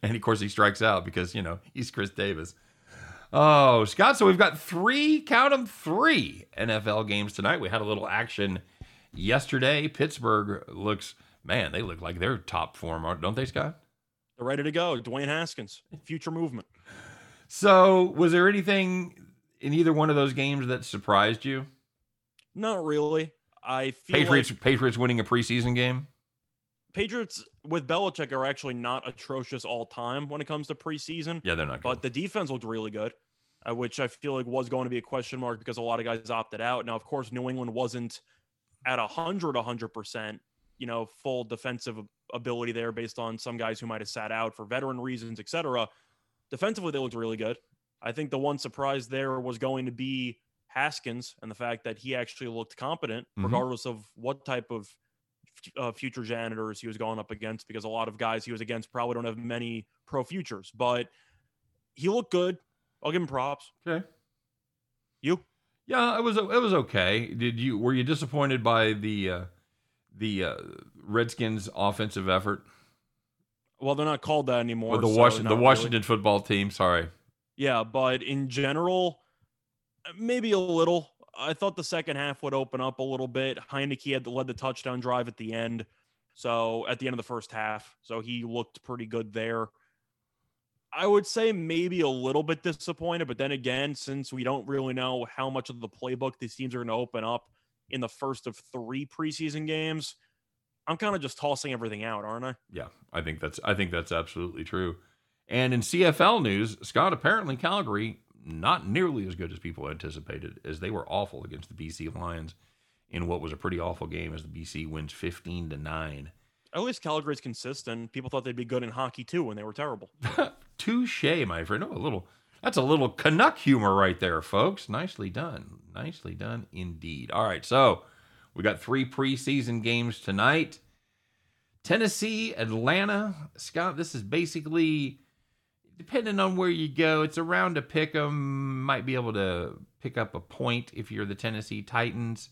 and of course he strikes out because you know he's Chris Davis. Oh, Scott! So we've got three, count them, three NFL games tonight. We had a little action yesterday. Pittsburgh looks, man, they look like they're top form, don't they, Scott? They're ready to go. Dwayne Haskins, future movement. So was there anything in either one of those games that surprised you? Not really. I feel Patriots, like Patriots winning a preseason game. Patriots with Belichick are actually not atrocious all time when it comes to preseason, Yeah, they're not good. but the defense looked really good, uh, which I feel like was going to be a question mark because a lot of guys opted out. Now, of course, New England wasn't at 100, 100%, you know, full defensive ability there based on some guys who might have sat out for veteran reasons, etc. Defensively, they looked really good. I think the one surprise there was going to be Haskins and the fact that he actually looked competent, Mhm. regardless of what type of uh, future janitors he was going up against, because a lot of guys he was against probably don't have many pro futures, but he looked good. I'll give him props. okay. You? Yeah, it was it was okay. Did you were you disappointed by the uh, the uh, Redskins offensive effort Well, they're not called that anymore. or the so Washington the really. Washington football team? Sorry. Yeah, but in general, maybe a little. I thought the second half would open up a little bit. Heinicke had led the touchdown drive at the end. So at the end of the first half. So he looked pretty good there. I would say maybe a little bit disappointed, but then again, since we don't really know how much of the playbook these teams are going to open up in the first of three preseason games, I'm kind of just tossing everything out, aren't I? Yeah, I think that's I think that's absolutely true. And in CFL news, Scott apparently Calgary not nearly as good as people anticipated, as they were awful against the BC Lions in what was a pretty awful game as the BC wins 15 to 9. At least Calgary's consistent. People thought they'd be good in hockey too when they were terrible. [laughs] Touche, my friend. Oh, a little that's a little Canuck humor right there, folks. Nicely done. Nicely done indeed. All right, so we got three preseason games tonight. Tennessee, Atlanta. Scott, this is basically depending on where you go, it's around to pick 'em. Might be able to pick up a point if you're the Tennessee Titans.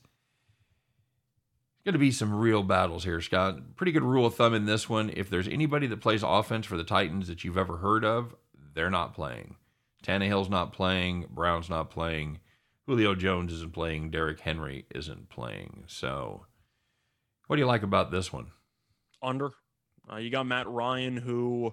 Going to be some real battles here, Scott. Pretty good rule of thumb in this one. If there's anybody that plays offense for the Titans that you've ever heard of, they're not playing. Tannehill's not playing. Brown's not playing. Julio Jones isn't playing. Derrick Henry isn't playing. So, what do you like about this one? under. Uh, you got Matt Ryan, who,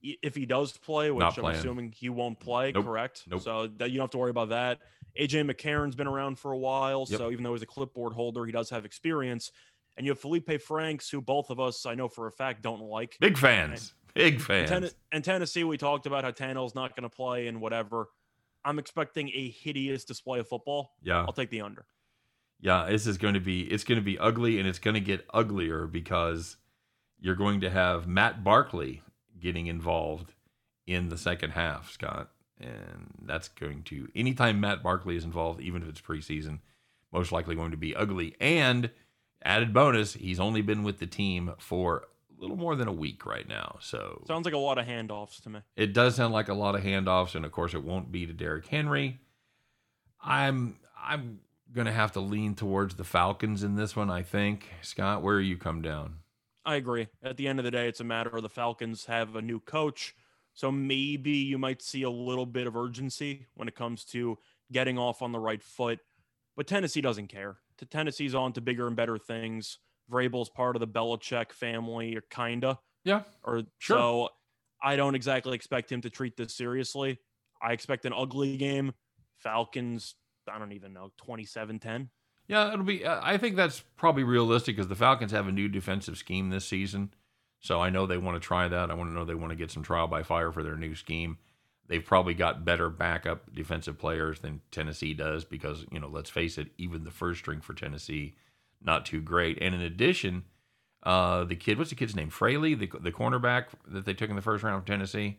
if he does play, which I'm assuming he won't play, Nope. correct? Nope. So that you don't have to worry about that. AJ McCarron's been around for a while, Yep. so even though he's a clipboard holder, he does have experience. And you have Felipe Franks, who both of us, I know for a fact, don't like. Big fans. Big In, fans. Ten- in Tennessee, we talked about how Tannehill's not going to play and whatever. I'm expecting a hideous display of football. Yeah. I'll take the under. Yeah, this is going to be it's going to be ugly and it's going to get uglier because you're going to have Matt Barkley getting involved in the second half, Scott. And that's going to anytime Matt Barkley is involved, even if it's preseason, most likely going to be ugly. And added bonus, he's only been with the team for a little more than a week right now. So Sounds like a lot of handoffs to me. it does sound like a lot of handoffs, and of course, it won't be to Derrick Henry. I'm I'm gonna have to lean towards the Falcons in this one. I think Scott, where you come down? I agree. At the end of the day, it's a matter of the Falcons have a new coach. So maybe you might see a little bit of urgency when it comes to getting off on the right foot. But Tennessee doesn't care. Tennessee's on to bigger and better things. Vrabel's part of the Belichick family, or kinda. Yeah. Or Sure. so I don't exactly expect him to treat this seriously. I expect an ugly game. Falcons, I don't even know, 27-10. Yeah, it'll be. uh, I think that's probably realistic because the Falcons have a new defensive scheme this season. So I know they want to try that. I want to know they want to get some trial by fire for their new scheme. They've probably got better backup defensive players than Tennessee does because, you know, let's face it, even the first string for Tennessee, not too great. And in addition, uh, the kid, what's the kid's name? Fraley, the, the cornerback that they took in the first round from Tennessee,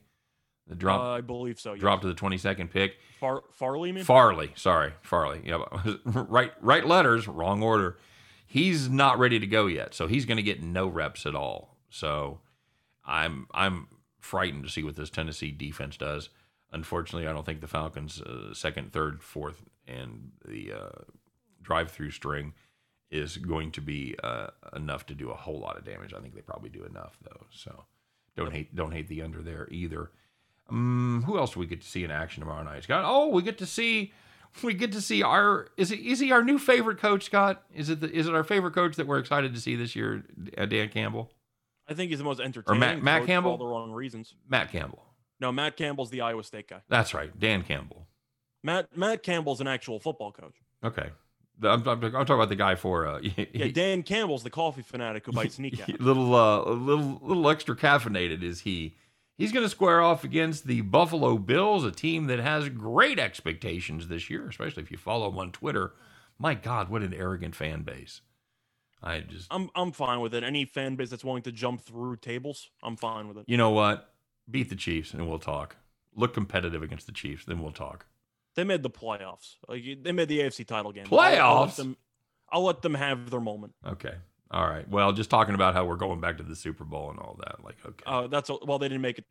the drop, Uh, I believe so. yes. dropped to the 22nd pick. Far- Farley, mean? Farley, sorry, Farley. Yeah, [laughs] right, right letters, wrong order. He's not ready to go yet, so he's going to get no reps at all. So I'm I'm frightened to see what this Tennessee defense does. Unfortunately, I don't think the Falcons' uh, second, third, fourth, and the uh, drive-through string is going to be uh, enough to do a whole lot of damage. I think they probably do enough though. So don't hate don't hate the under there either. Um, who else do we get to see in action tomorrow night, Scott? Oh, we get to see we get to see our is it is he our new favorite coach, Scott? Is it the, is it our favorite coach that we're excited to see this year, uh, Dan Campbell, I think he's the most entertaining. Matt- Matt for Campbell? all the wrong reasons. Matt Campbell? No, Matt Campbell's the Iowa State guy. That's right, Dan Campbell. Matt Matt Campbell's an actual football coach. Okay, I'm, I'm, I'm talking about the guy for uh, [laughs] Yeah, Dan Campbell's the coffee fanatic who bites [laughs] kneecap. little uh, little little extra caffeinated is he. He's going to square off against the Buffalo Bills, a team that has great expectations this year, especially if you follow them on Twitter. My God, what an arrogant fan base! I just, I'm I'm fine with it. Any fan base that's willing to jump through tables, I'm fine with it. you know what? Beat the Chiefs and we'll talk. Look competitive against the Chiefs, then we'll talk. They made the playoffs. Like they made the AFC title game. I'll- I'll, let Playoffs? them, I'll let them have their moment. Okay, all right. Well, just talking about how we're going back to the Super Bowl and all that. Like, okay. Uh, that's a, well, they didn't make it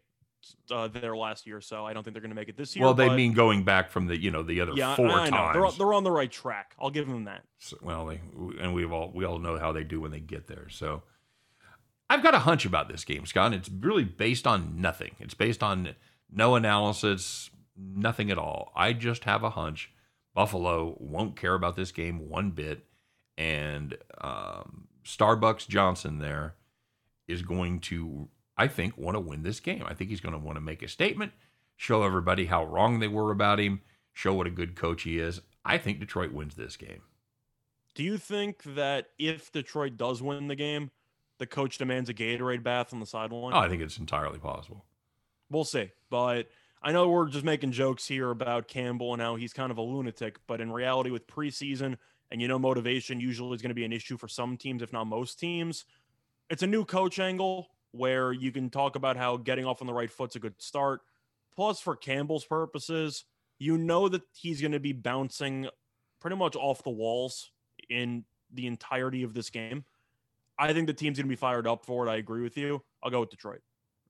uh, there last year, so I don't think they're going to make it this year. well, they but- mean going back from the you know the other yeah, four I, I times. they're on- they're on the right track. I'll give them that. So- well, they, and we've all we all know how they do when they get there. So I've got a hunch about this game, Scott. It's really based on nothing. It's based on no analysis, nothing at all. I just have a hunch. Buffalo won't care about this game one bit, and um, Starbucks Johnson there is going to, I think, want to win this game. I think he's going to want to make a statement, show everybody how wrong they were about him, show what a good coach he is. I think Detroit wins this game. Do you think that if Detroit does win the game, the coach demands a Gatorade bath on the sideline? Oh, I think it's entirely possible. We'll see. But I know we're just making jokes here about Campbell and how he's kind of a lunatic, but in reality, with preseason and you know, motivation usually is going to be an issue for some teams, if not most teams. It's a new coach angle where you can talk about how getting off on the right foot's a good start. Plus, for Campbell's purposes, you know that he's going to be bouncing pretty much off the walls in the entirety of this game. I think the team's going to be fired up for it. I agree with you. I'll go with Detroit.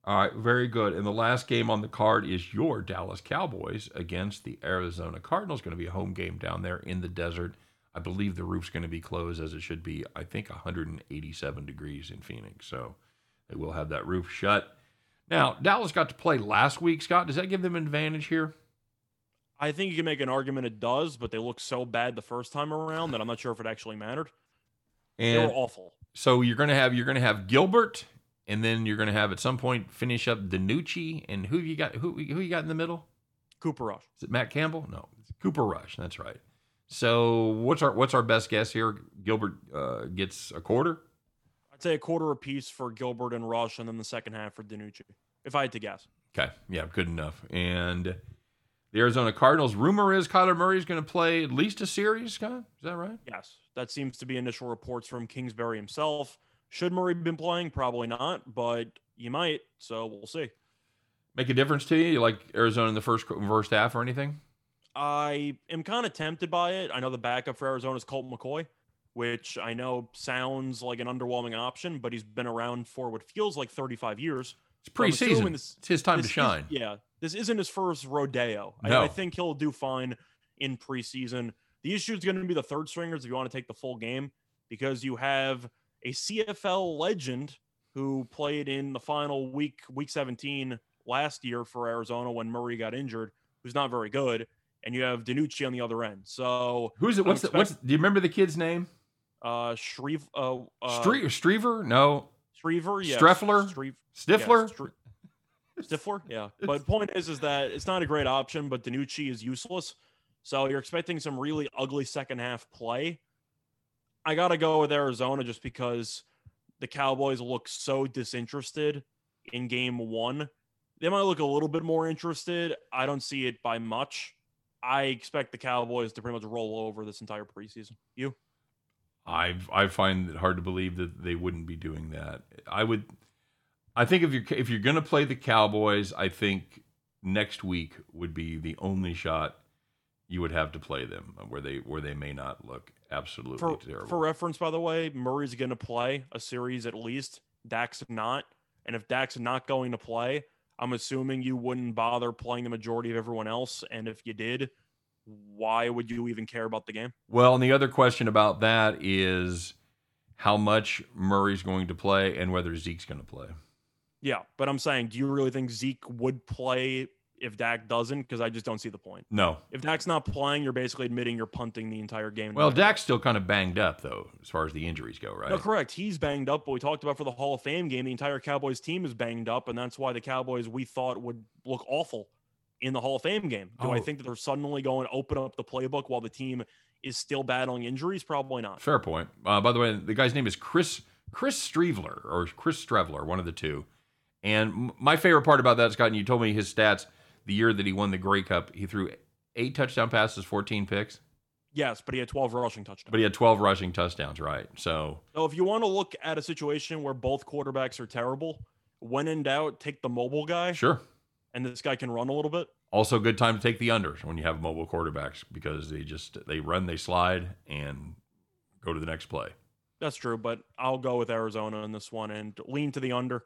All right, very good. And the last game on the card is your Dallas Cowboys against the Arizona Cardinals. Going to be a home game down there in the desert. I believe the roof's going to be closed as it should be. I think 187 degrees in Phoenix, so they will have that roof shut. Now Dallas got to play last week. Scott, does that give them an advantage here? I think you can make an argument it does, but they looked so bad the first time around that I'm not sure if it actually mattered. they were awful. so you're going to have you're going to have Gilbert, and then you're going to have at some point finish up DiNucci, and who you got who who you got in the middle? Cooper Rush. Is it Matt Campbell? No, it's Cooper Rush. That's right. So what's our what's our best guess here? Gilbert uh, gets a quarter. I'd say a quarter apiece for Gilbert and Rush, and then the second half for DiNucci, if I had to guess. Okay, yeah, good enough. And the Arizona Cardinals. Rumor is Kyler Murray is going to play at least a series. Scott, is that right? Yes, that seems to be initial reports from Kingsbury himself. Should Murray been playing? Probably not, but you might. So we'll see. Make a difference to you? You like Arizona in the first first half or anything? I am kind of tempted by it. I know the backup for Arizona is Colt McCoy, which I know sounds like an underwhelming option, but he's been around for what feels like 35 years. It's So preseason. this- it's his time to This is- shine. yeah, this isn't his first rodeo. No. I, I think he'll do fine in preseason. The issue is going to be the third stringers if you want to take the full game, because you have a CFL legend who played in the final week, week 17 last year for Arizona when Murray got injured, who's not very good, and you have DiNucci on the other end. So who's it? What's the, what's? Do you remember the kid's name? Uh, Shreve. Uh, uh Stre- Strever? No. Strever. Yeah. Streffler. Stre- Stifler. Yeah, Stifler. [laughs] Yeah. But point is, is that it's not a great option. But DiNucci is useless. So you're expecting some really ugly second half play. I got to go with Arizona just because the Cowboys look so disinterested in game one. They might look a little bit more interested. I don't see it by much. I expect the Cowboys to pretty much roll over this entire preseason. You? I I find it hard to believe that they wouldn't be doing that. I would. I think if you're if you're going to play the Cowboys, I think next week would be the only shot you would have to play them where they where they may not look absolutely for, terrible. For reference, by the way, Murray's going to play a series at least. Dak's not, and if Dak's not going to play, I'm assuming you wouldn't bother playing the majority of everyone else. And if you did, why would you even care about the game? Well, and the other question about that is how much Murray's going to play and whether Zeke's going to play. Yeah, but I'm saying, do you really think Zeke would play if Dak doesn't, because I just don't see the point. No. If Dak's not playing, you're basically admitting you're punting the entire game. Well, Dak's still kind of banged up though, as far as the injuries go, right? No, correct. He's banged up, but we talked about for the Hall of Fame game, the entire Cowboys team is banged up, and that's why the Cowboys we thought would look awful in the Hall of Fame game. Do oh. I think that they're suddenly going to open up the playbook while the team is still battling injuries? Probably not. Fair point. Uh, by the way, the guy's name is Chris Chris Streveler or Chris Streveler, one of the two. And my favorite part about that, Scott, and you told me his stats the year that he won the Grey Cup, he threw eight touchdown passes, 14 picks. Yes, but he had 12 rushing touchdowns. But he had 12 rushing touchdowns, right? So, so if you want to look at a situation where both quarterbacks are terrible, when in doubt, take the mobile guy. Sure. And this guy can run a little bit. Also, good time to take the unders when you have mobile quarterbacks because they just they run, they slide, and go to the next play. That's true, but I'll go with Arizona in this one and lean to the under.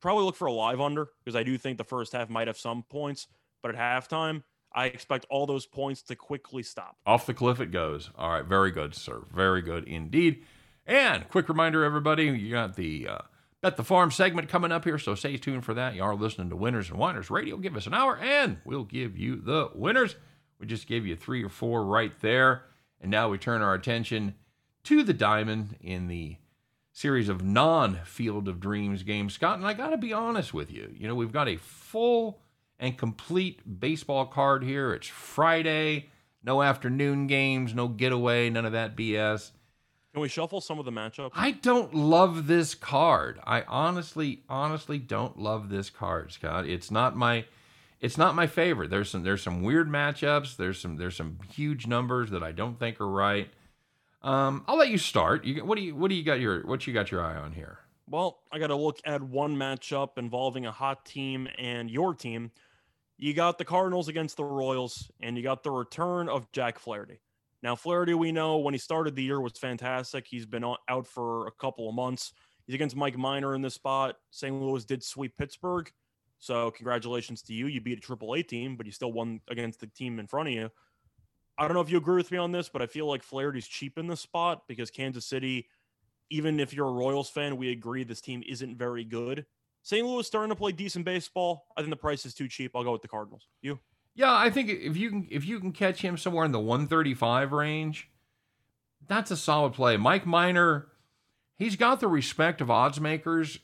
Probably look for a live under because I do think the first half might have some points, but at halftime, I expect all those points to quickly stop. Off the cliff it goes. All right, very good, sir. Very good indeed. And quick reminder, everybody, you got the uh, Bet the Farm segment coming up here, so stay tuned for that. You are listening to Winners and Whiners Radio. Give us an hour, and we'll give you the winners. We just gave you three or four right there, and now we turn our attention to the diamond in the series of non-Field of Dreams games, Scott. And I got to be honest with you. You know, we've got a full and complete baseball card here. It's Friday, no afternoon games, no getaway, none of that BS. Can we shuffle some of the matchups? I don't love this card. I honestly, honestly don't love this card, Scott. It's not my it's not my favorite. There's some there's some weird matchups. There's some there's some huge numbers that I don't think are right. Um, I'll let you start. You what do you what do you got your what you got your eye on here? Well, I got to look at one matchup involving a hot team and your team you got the Cardinals against the Royals, and you got the return of Jack Flaherty. Now, Flaherty, we know when he started the year was fantastic. He's been out for a couple of months. He's against Mike Minor in this spot. St. Louis did sweep Pittsburgh. So, congratulations to you. You beat a Triple A team, but you still won against the team in front of you. I don't know if you agree with me on this, but I feel like Flaherty's cheap in this spot because Kansas City, even if you're a Royals fan, we agree this team isn't very good. St. Louis starting to play decent baseball. I think the price is too cheap. I'll go with the Cardinals. You? Yeah, I think if you can if you can catch him somewhere in the 135 range, that's a solid play. Mike Minor, he's got the respect of odds makers.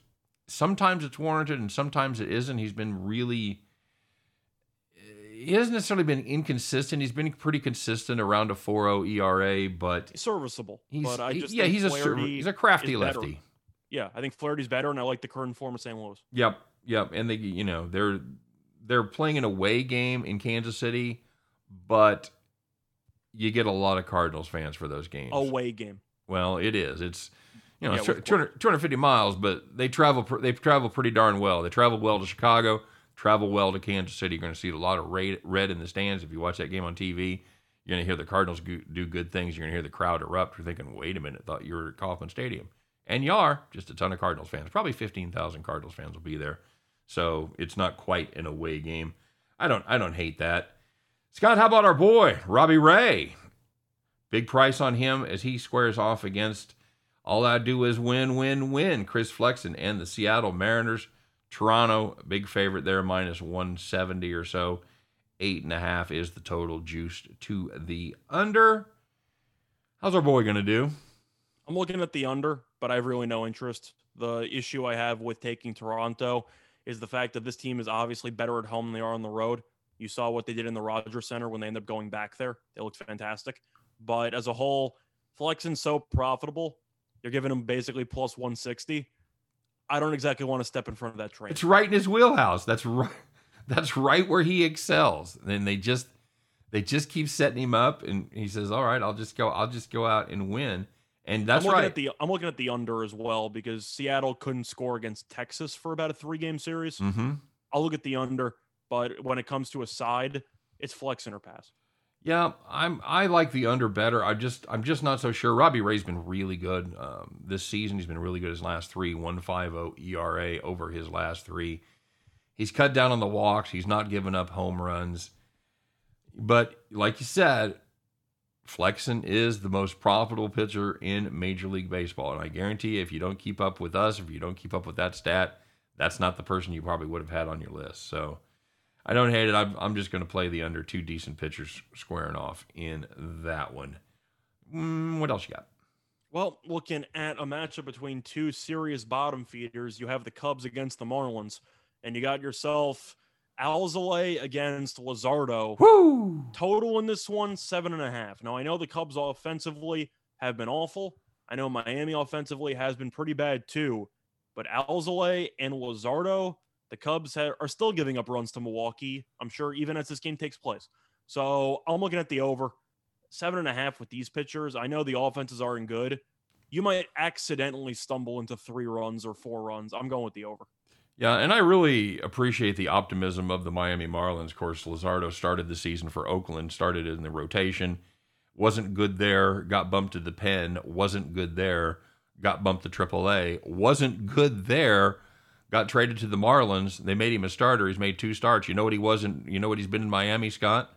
Sometimes it's warranted and sometimes it isn't. He's been really he hasn't necessarily been inconsistent. He's been pretty consistent around a 4.0 ERA, but serviceable. He's, but I just yeah, he's a he's a crafty lefty yeah, I think Flaherty's better, and I like the current form of St. Louis. Yep, yep, and they, you know, they're they're playing an away game in Kansas City, but you get a lot of Cardinals fans for those games. Away game. Well, it is. It's you know, yeah, 200, 250 miles, but they travel they travel pretty darn well. They travel well to Chicago, travel well to Kansas City. You're going to see a lot of red in the stands if you watch that game on TV. You're going to hear the Cardinals do good things. You're going to hear the crowd erupt. You're thinking, wait a minute, thought you were at Kauffman Stadium. And you are just a ton of Cardinals fans. Probably 15,000 Cardinals fans will be there. So it's not quite an away game. I don't I don't hate that. Scott, how about our boy, Robbie Ray? Big price on him as he squares off against All I do is win, win, win. Chris Flexen and the Seattle Mariners. Toronto, big favorite there, minus 170 or so. Eight and a half is the total juiced to the under. How's our boy going to do? I'm looking at the under, but I have really no interest. The issue I have with taking Toronto is the fact that this team is obviously better at home than they are on the road. You saw what they did in the Rogers Center when they ended up going back there. They looked fantastic. But as a whole, Flexen's so profitable. You're giving him basically plus 160. I don't exactly want to step in front of that train. It's right in his wheelhouse. That's right. [laughs] That's right where he excels. And they just they just keep setting him up, and he says, "All right, I'll just go. I'll just go out and win." And that's I'm looking right. At the, I'm looking at the under as well because Seattle couldn't score against Texas for about a three game series. mm-hmm. I'll look at the under, but when it comes to a side, it's flex or pass. Yeah, I'm. I like the under better. I just, I'm just not so sure. Robbie Ray's been really good um, this season. He's been really good his last three. One five zero ERA over his last three. He's cut down on the walks. He's not giving up home runs. But like you said, Flexen is the most profitable pitcher in Major League Baseball, and I guarantee if you don't keep up with us, if you don't keep up with that stat, that's not the person you probably would have had on your list. So. I don't hate it. I'm, I'm just going to play the under two decent pitchers squaring off in that one. Mm, what else you got? Well, looking at a matchup between two serious bottom feeders, you have the Cubs against the Marlins, and you got yourself Alzolay against Luzardo. Woo! Total in this one, seven and a half. Now, I know the Cubs offensively have been awful. I know Miami offensively has been pretty bad too. But Alzolay and Luzardo, the Cubs are still giving up runs to Milwaukee, I'm sure, even as this game takes place. So I'm looking at the over. Seven and a half with these pitchers. I know the offenses aren't good. You might accidentally stumble into three runs or four runs. I'm going with the over. Yeah, and I really appreciate the optimism of the Miami Marlins. Of course, Luzardo started the season for Oakland, started in the rotation, wasn't good there, got bumped to the pen, wasn't good there, got bumped to AAA, wasn't good there, got traded to the Marlins. They made him a starter. He's made two starts. You know what he wasn't? You know what he's been in Miami, Scott?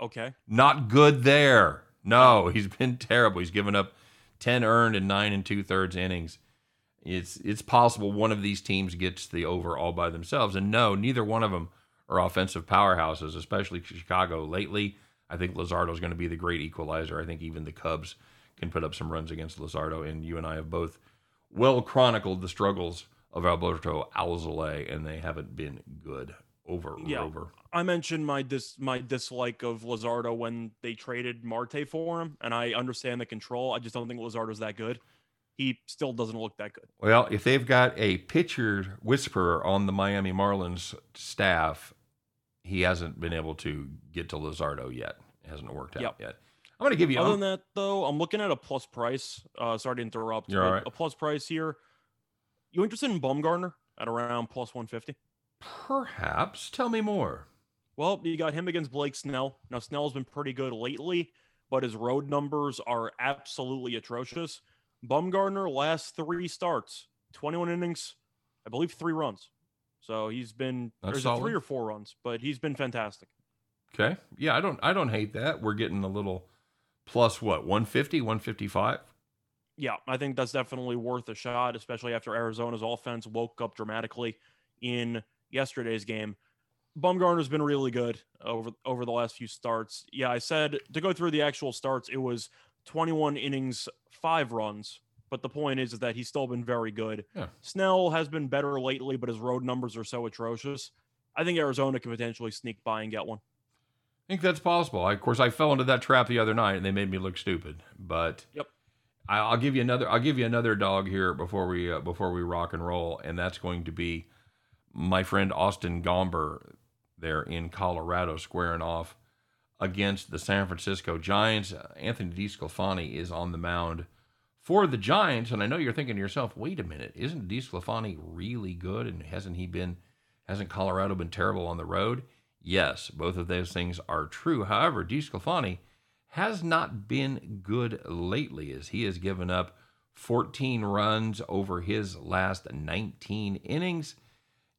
Okay. Not good there. No, he's been terrible. He's given up ten earned and nine and two thirds innings. It's it's possible one of these teams gets the over all by themselves. And no, neither one of them are offensive powerhouses, especially Chicago lately. I think Luzardo is going to be the great equalizer. I think even the Cubs can put up some runs against Luzardo. And you and I have both well chronicled the struggles of Alberto Alzolay, and they haven't been good over Yeah. over. I mentioned my dis my dislike of Luzardo when they traded Marte for him, and I understand the control. I just don't think Luzardo's that good. He still doesn't look that good. Well, if they've got a pitcher whisperer on the Miami Marlins staff, he hasn't been able to get to Luzardo yet. It hasn't worked out Yep. yet. I'm going to give you. Other than that, though, I'm looking at a plus price. Uh, sorry to interrupt. You're all right. A plus price here. You interested in Bumgarner at around plus 150? perhaps tell me more. Well, you got him against Blake Snell. Now Snell's been pretty good lately, but his road numbers are absolutely atrocious. Bumgarner last three starts, 21 innings, I believe three runs. So he's been That's there's three or four runs, but he's been fantastic. Okay. Yeah, I don't. I don't hate that. We're getting a little plus what 150, 155. Yeah, I think that's definitely worth a shot, especially after Arizona's offense woke up dramatically in yesterday's game. Bumgarner's been really good over over the last few starts. Yeah, I said to go through the actual starts, it was 21 innings, five runs. But the point is, is that he's still been very good. Yeah. Snell has been better lately, but his road numbers are so atrocious. I think Arizona can potentially sneak by and get one. I think that's possible. I, of course, I fell into that trap the other night, and they made me look stupid. But Yep. I, I'll give you another. I'll give you another dog here before we uh, before we rock and roll, and that's going to be my friend Austin Gomber there in Colorado, squaring off against the San Francisco Giants. Anthony DeSclafani is on the mound for the Giants, and I know you're thinking to yourself, "Wait a minute, isn't DeSclafani really good? And hasn't he been? Hasn't Colorado been terrible on the road?" Yes, both of those things are true. However, DeSclafani has not been good lately as he has given up 14 runs over his last 19 innings.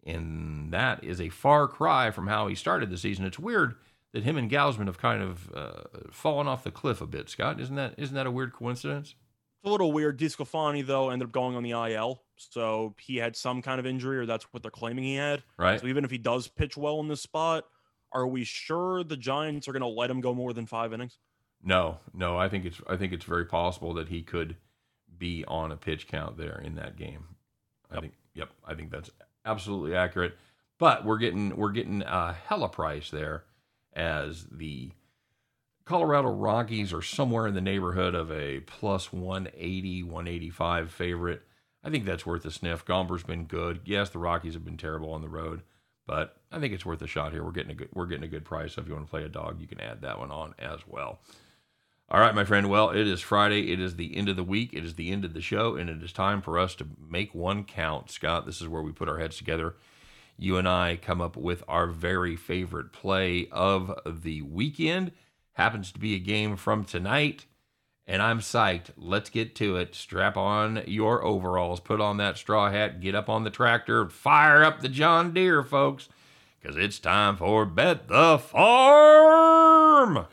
And that is a far cry from how he started the season. It's weird that him and Gausman have kind of uh, fallen off the cliff a bit, Scott. Isn't that isn't that a weird coincidence? It's a little weird. DeSclafani, though, ended up going on the IL. So he had some kind of injury, or that's what they're claiming he had. Right. So even if he does pitch well in this spot, are we sure the Giants are going to let him go more than five innings? No, no. I think it's I think it's very possible that he could be on a pitch count there in that game. I think. Yep. I think that's absolutely accurate. But we're getting we're getting a hella price there, as the Colorado Rockies are somewhere in the neighborhood of a plus 180, 185 favorite. I think that's worth a sniff. Gomber's been good. Yes, the Rockies have been terrible on the road, but I think it's worth a shot here. We're getting a good we're getting a good price. So if you want to play a dog, you can add that one on as well. All right, my friend. Well, it is Friday. It is the end of the week. It is the end of the show, and it is time for us to make one count. Scott, this is where we put our heads together. You and I come up with our very favorite play of the weekend. Happens to be a game from tonight, and I'm psyched. Let's get to it. Strap on your overalls, put on that straw hat, get up on the tractor, fire up the John Deere, folks, because it's time for Bet the Farm.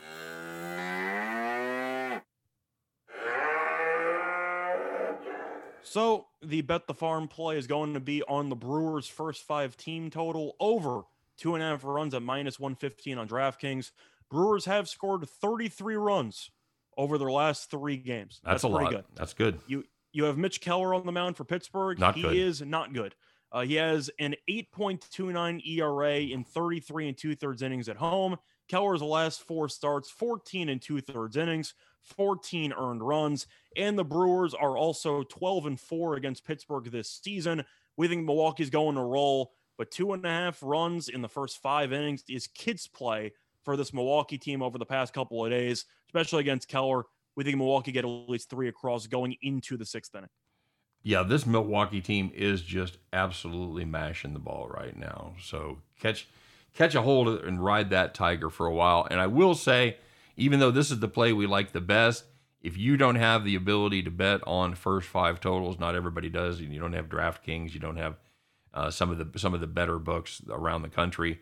So the bet the farm play is going to be on the Brewers' first five team total over two and a half runs at minus 115 on DraftKings. Brewers have scored 33 runs over their last three games. That's, a pretty lot. good. That's good. You you have Mitch Keller on the mound for Pittsburgh. Not he good. is not good. Uh, he has an 8.29 ERA in 33 and two thirds innings at home. Keller's last four starts, 14 and two thirds innings, 14 earned runs, and the Brewers are also 12 and four against Pittsburgh this season. We think Milwaukee's going to roll, but two and a half runs in the first five innings is kids play for this Milwaukee team over the past couple of days, especially against Keller. We think Milwaukee get at least three across going into the sixth inning. Yeah, this Milwaukee team is just absolutely mashing the ball right now. So catch catch a hold and ride that tiger for a while. And I will say, even though this is the play we like the best, if you don't have the ability to bet on first five totals, not everybody does. and You don't have DraftKings, you don't have uh, some of the some of the better books around the country.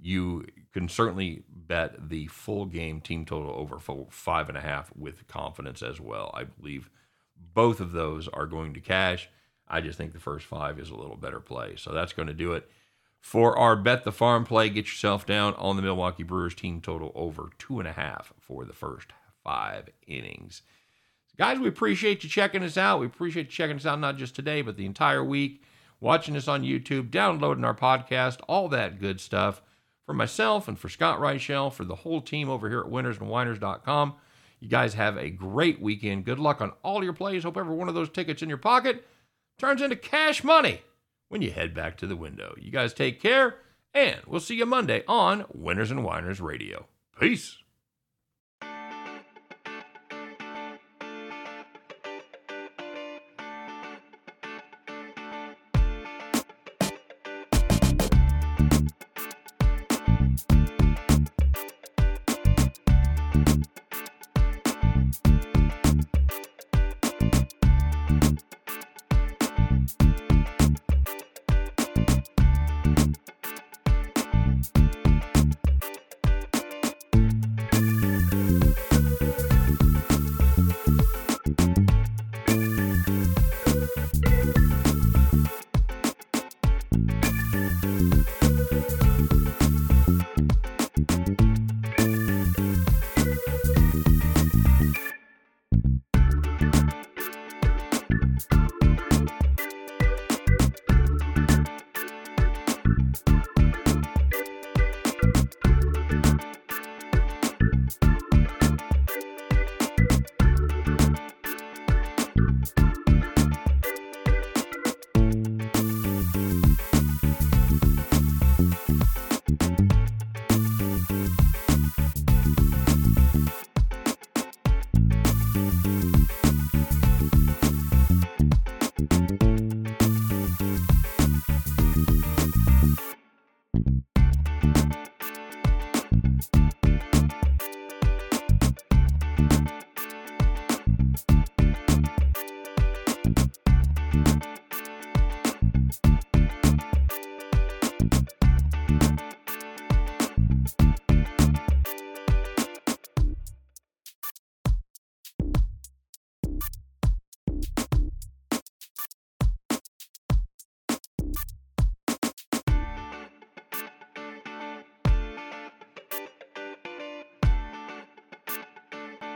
You can certainly bet the full game team total over five and a half with confidence as well. I believe both of those are going to cash. I just think the first five is a little better play. So that's going to do it for our bet the farm play. Get yourself down on the Milwaukee Brewers team total over two and a half for the first five innings. Guys, we appreciate you checking us out. We appreciate you checking us out not just today, but the entire week, watching us on YouTube, downloading our podcast, all that good stuff. For myself and for Scott Reichel, for the whole team over here at winnersandwhiners.com, you guys have a great weekend. Good luck on all your plays. Hope every one of those tickets in your pocket turns into cash money when you head back to the window. You guys take care, and we'll see you Monday on Winners and Whiners Radio. Peace.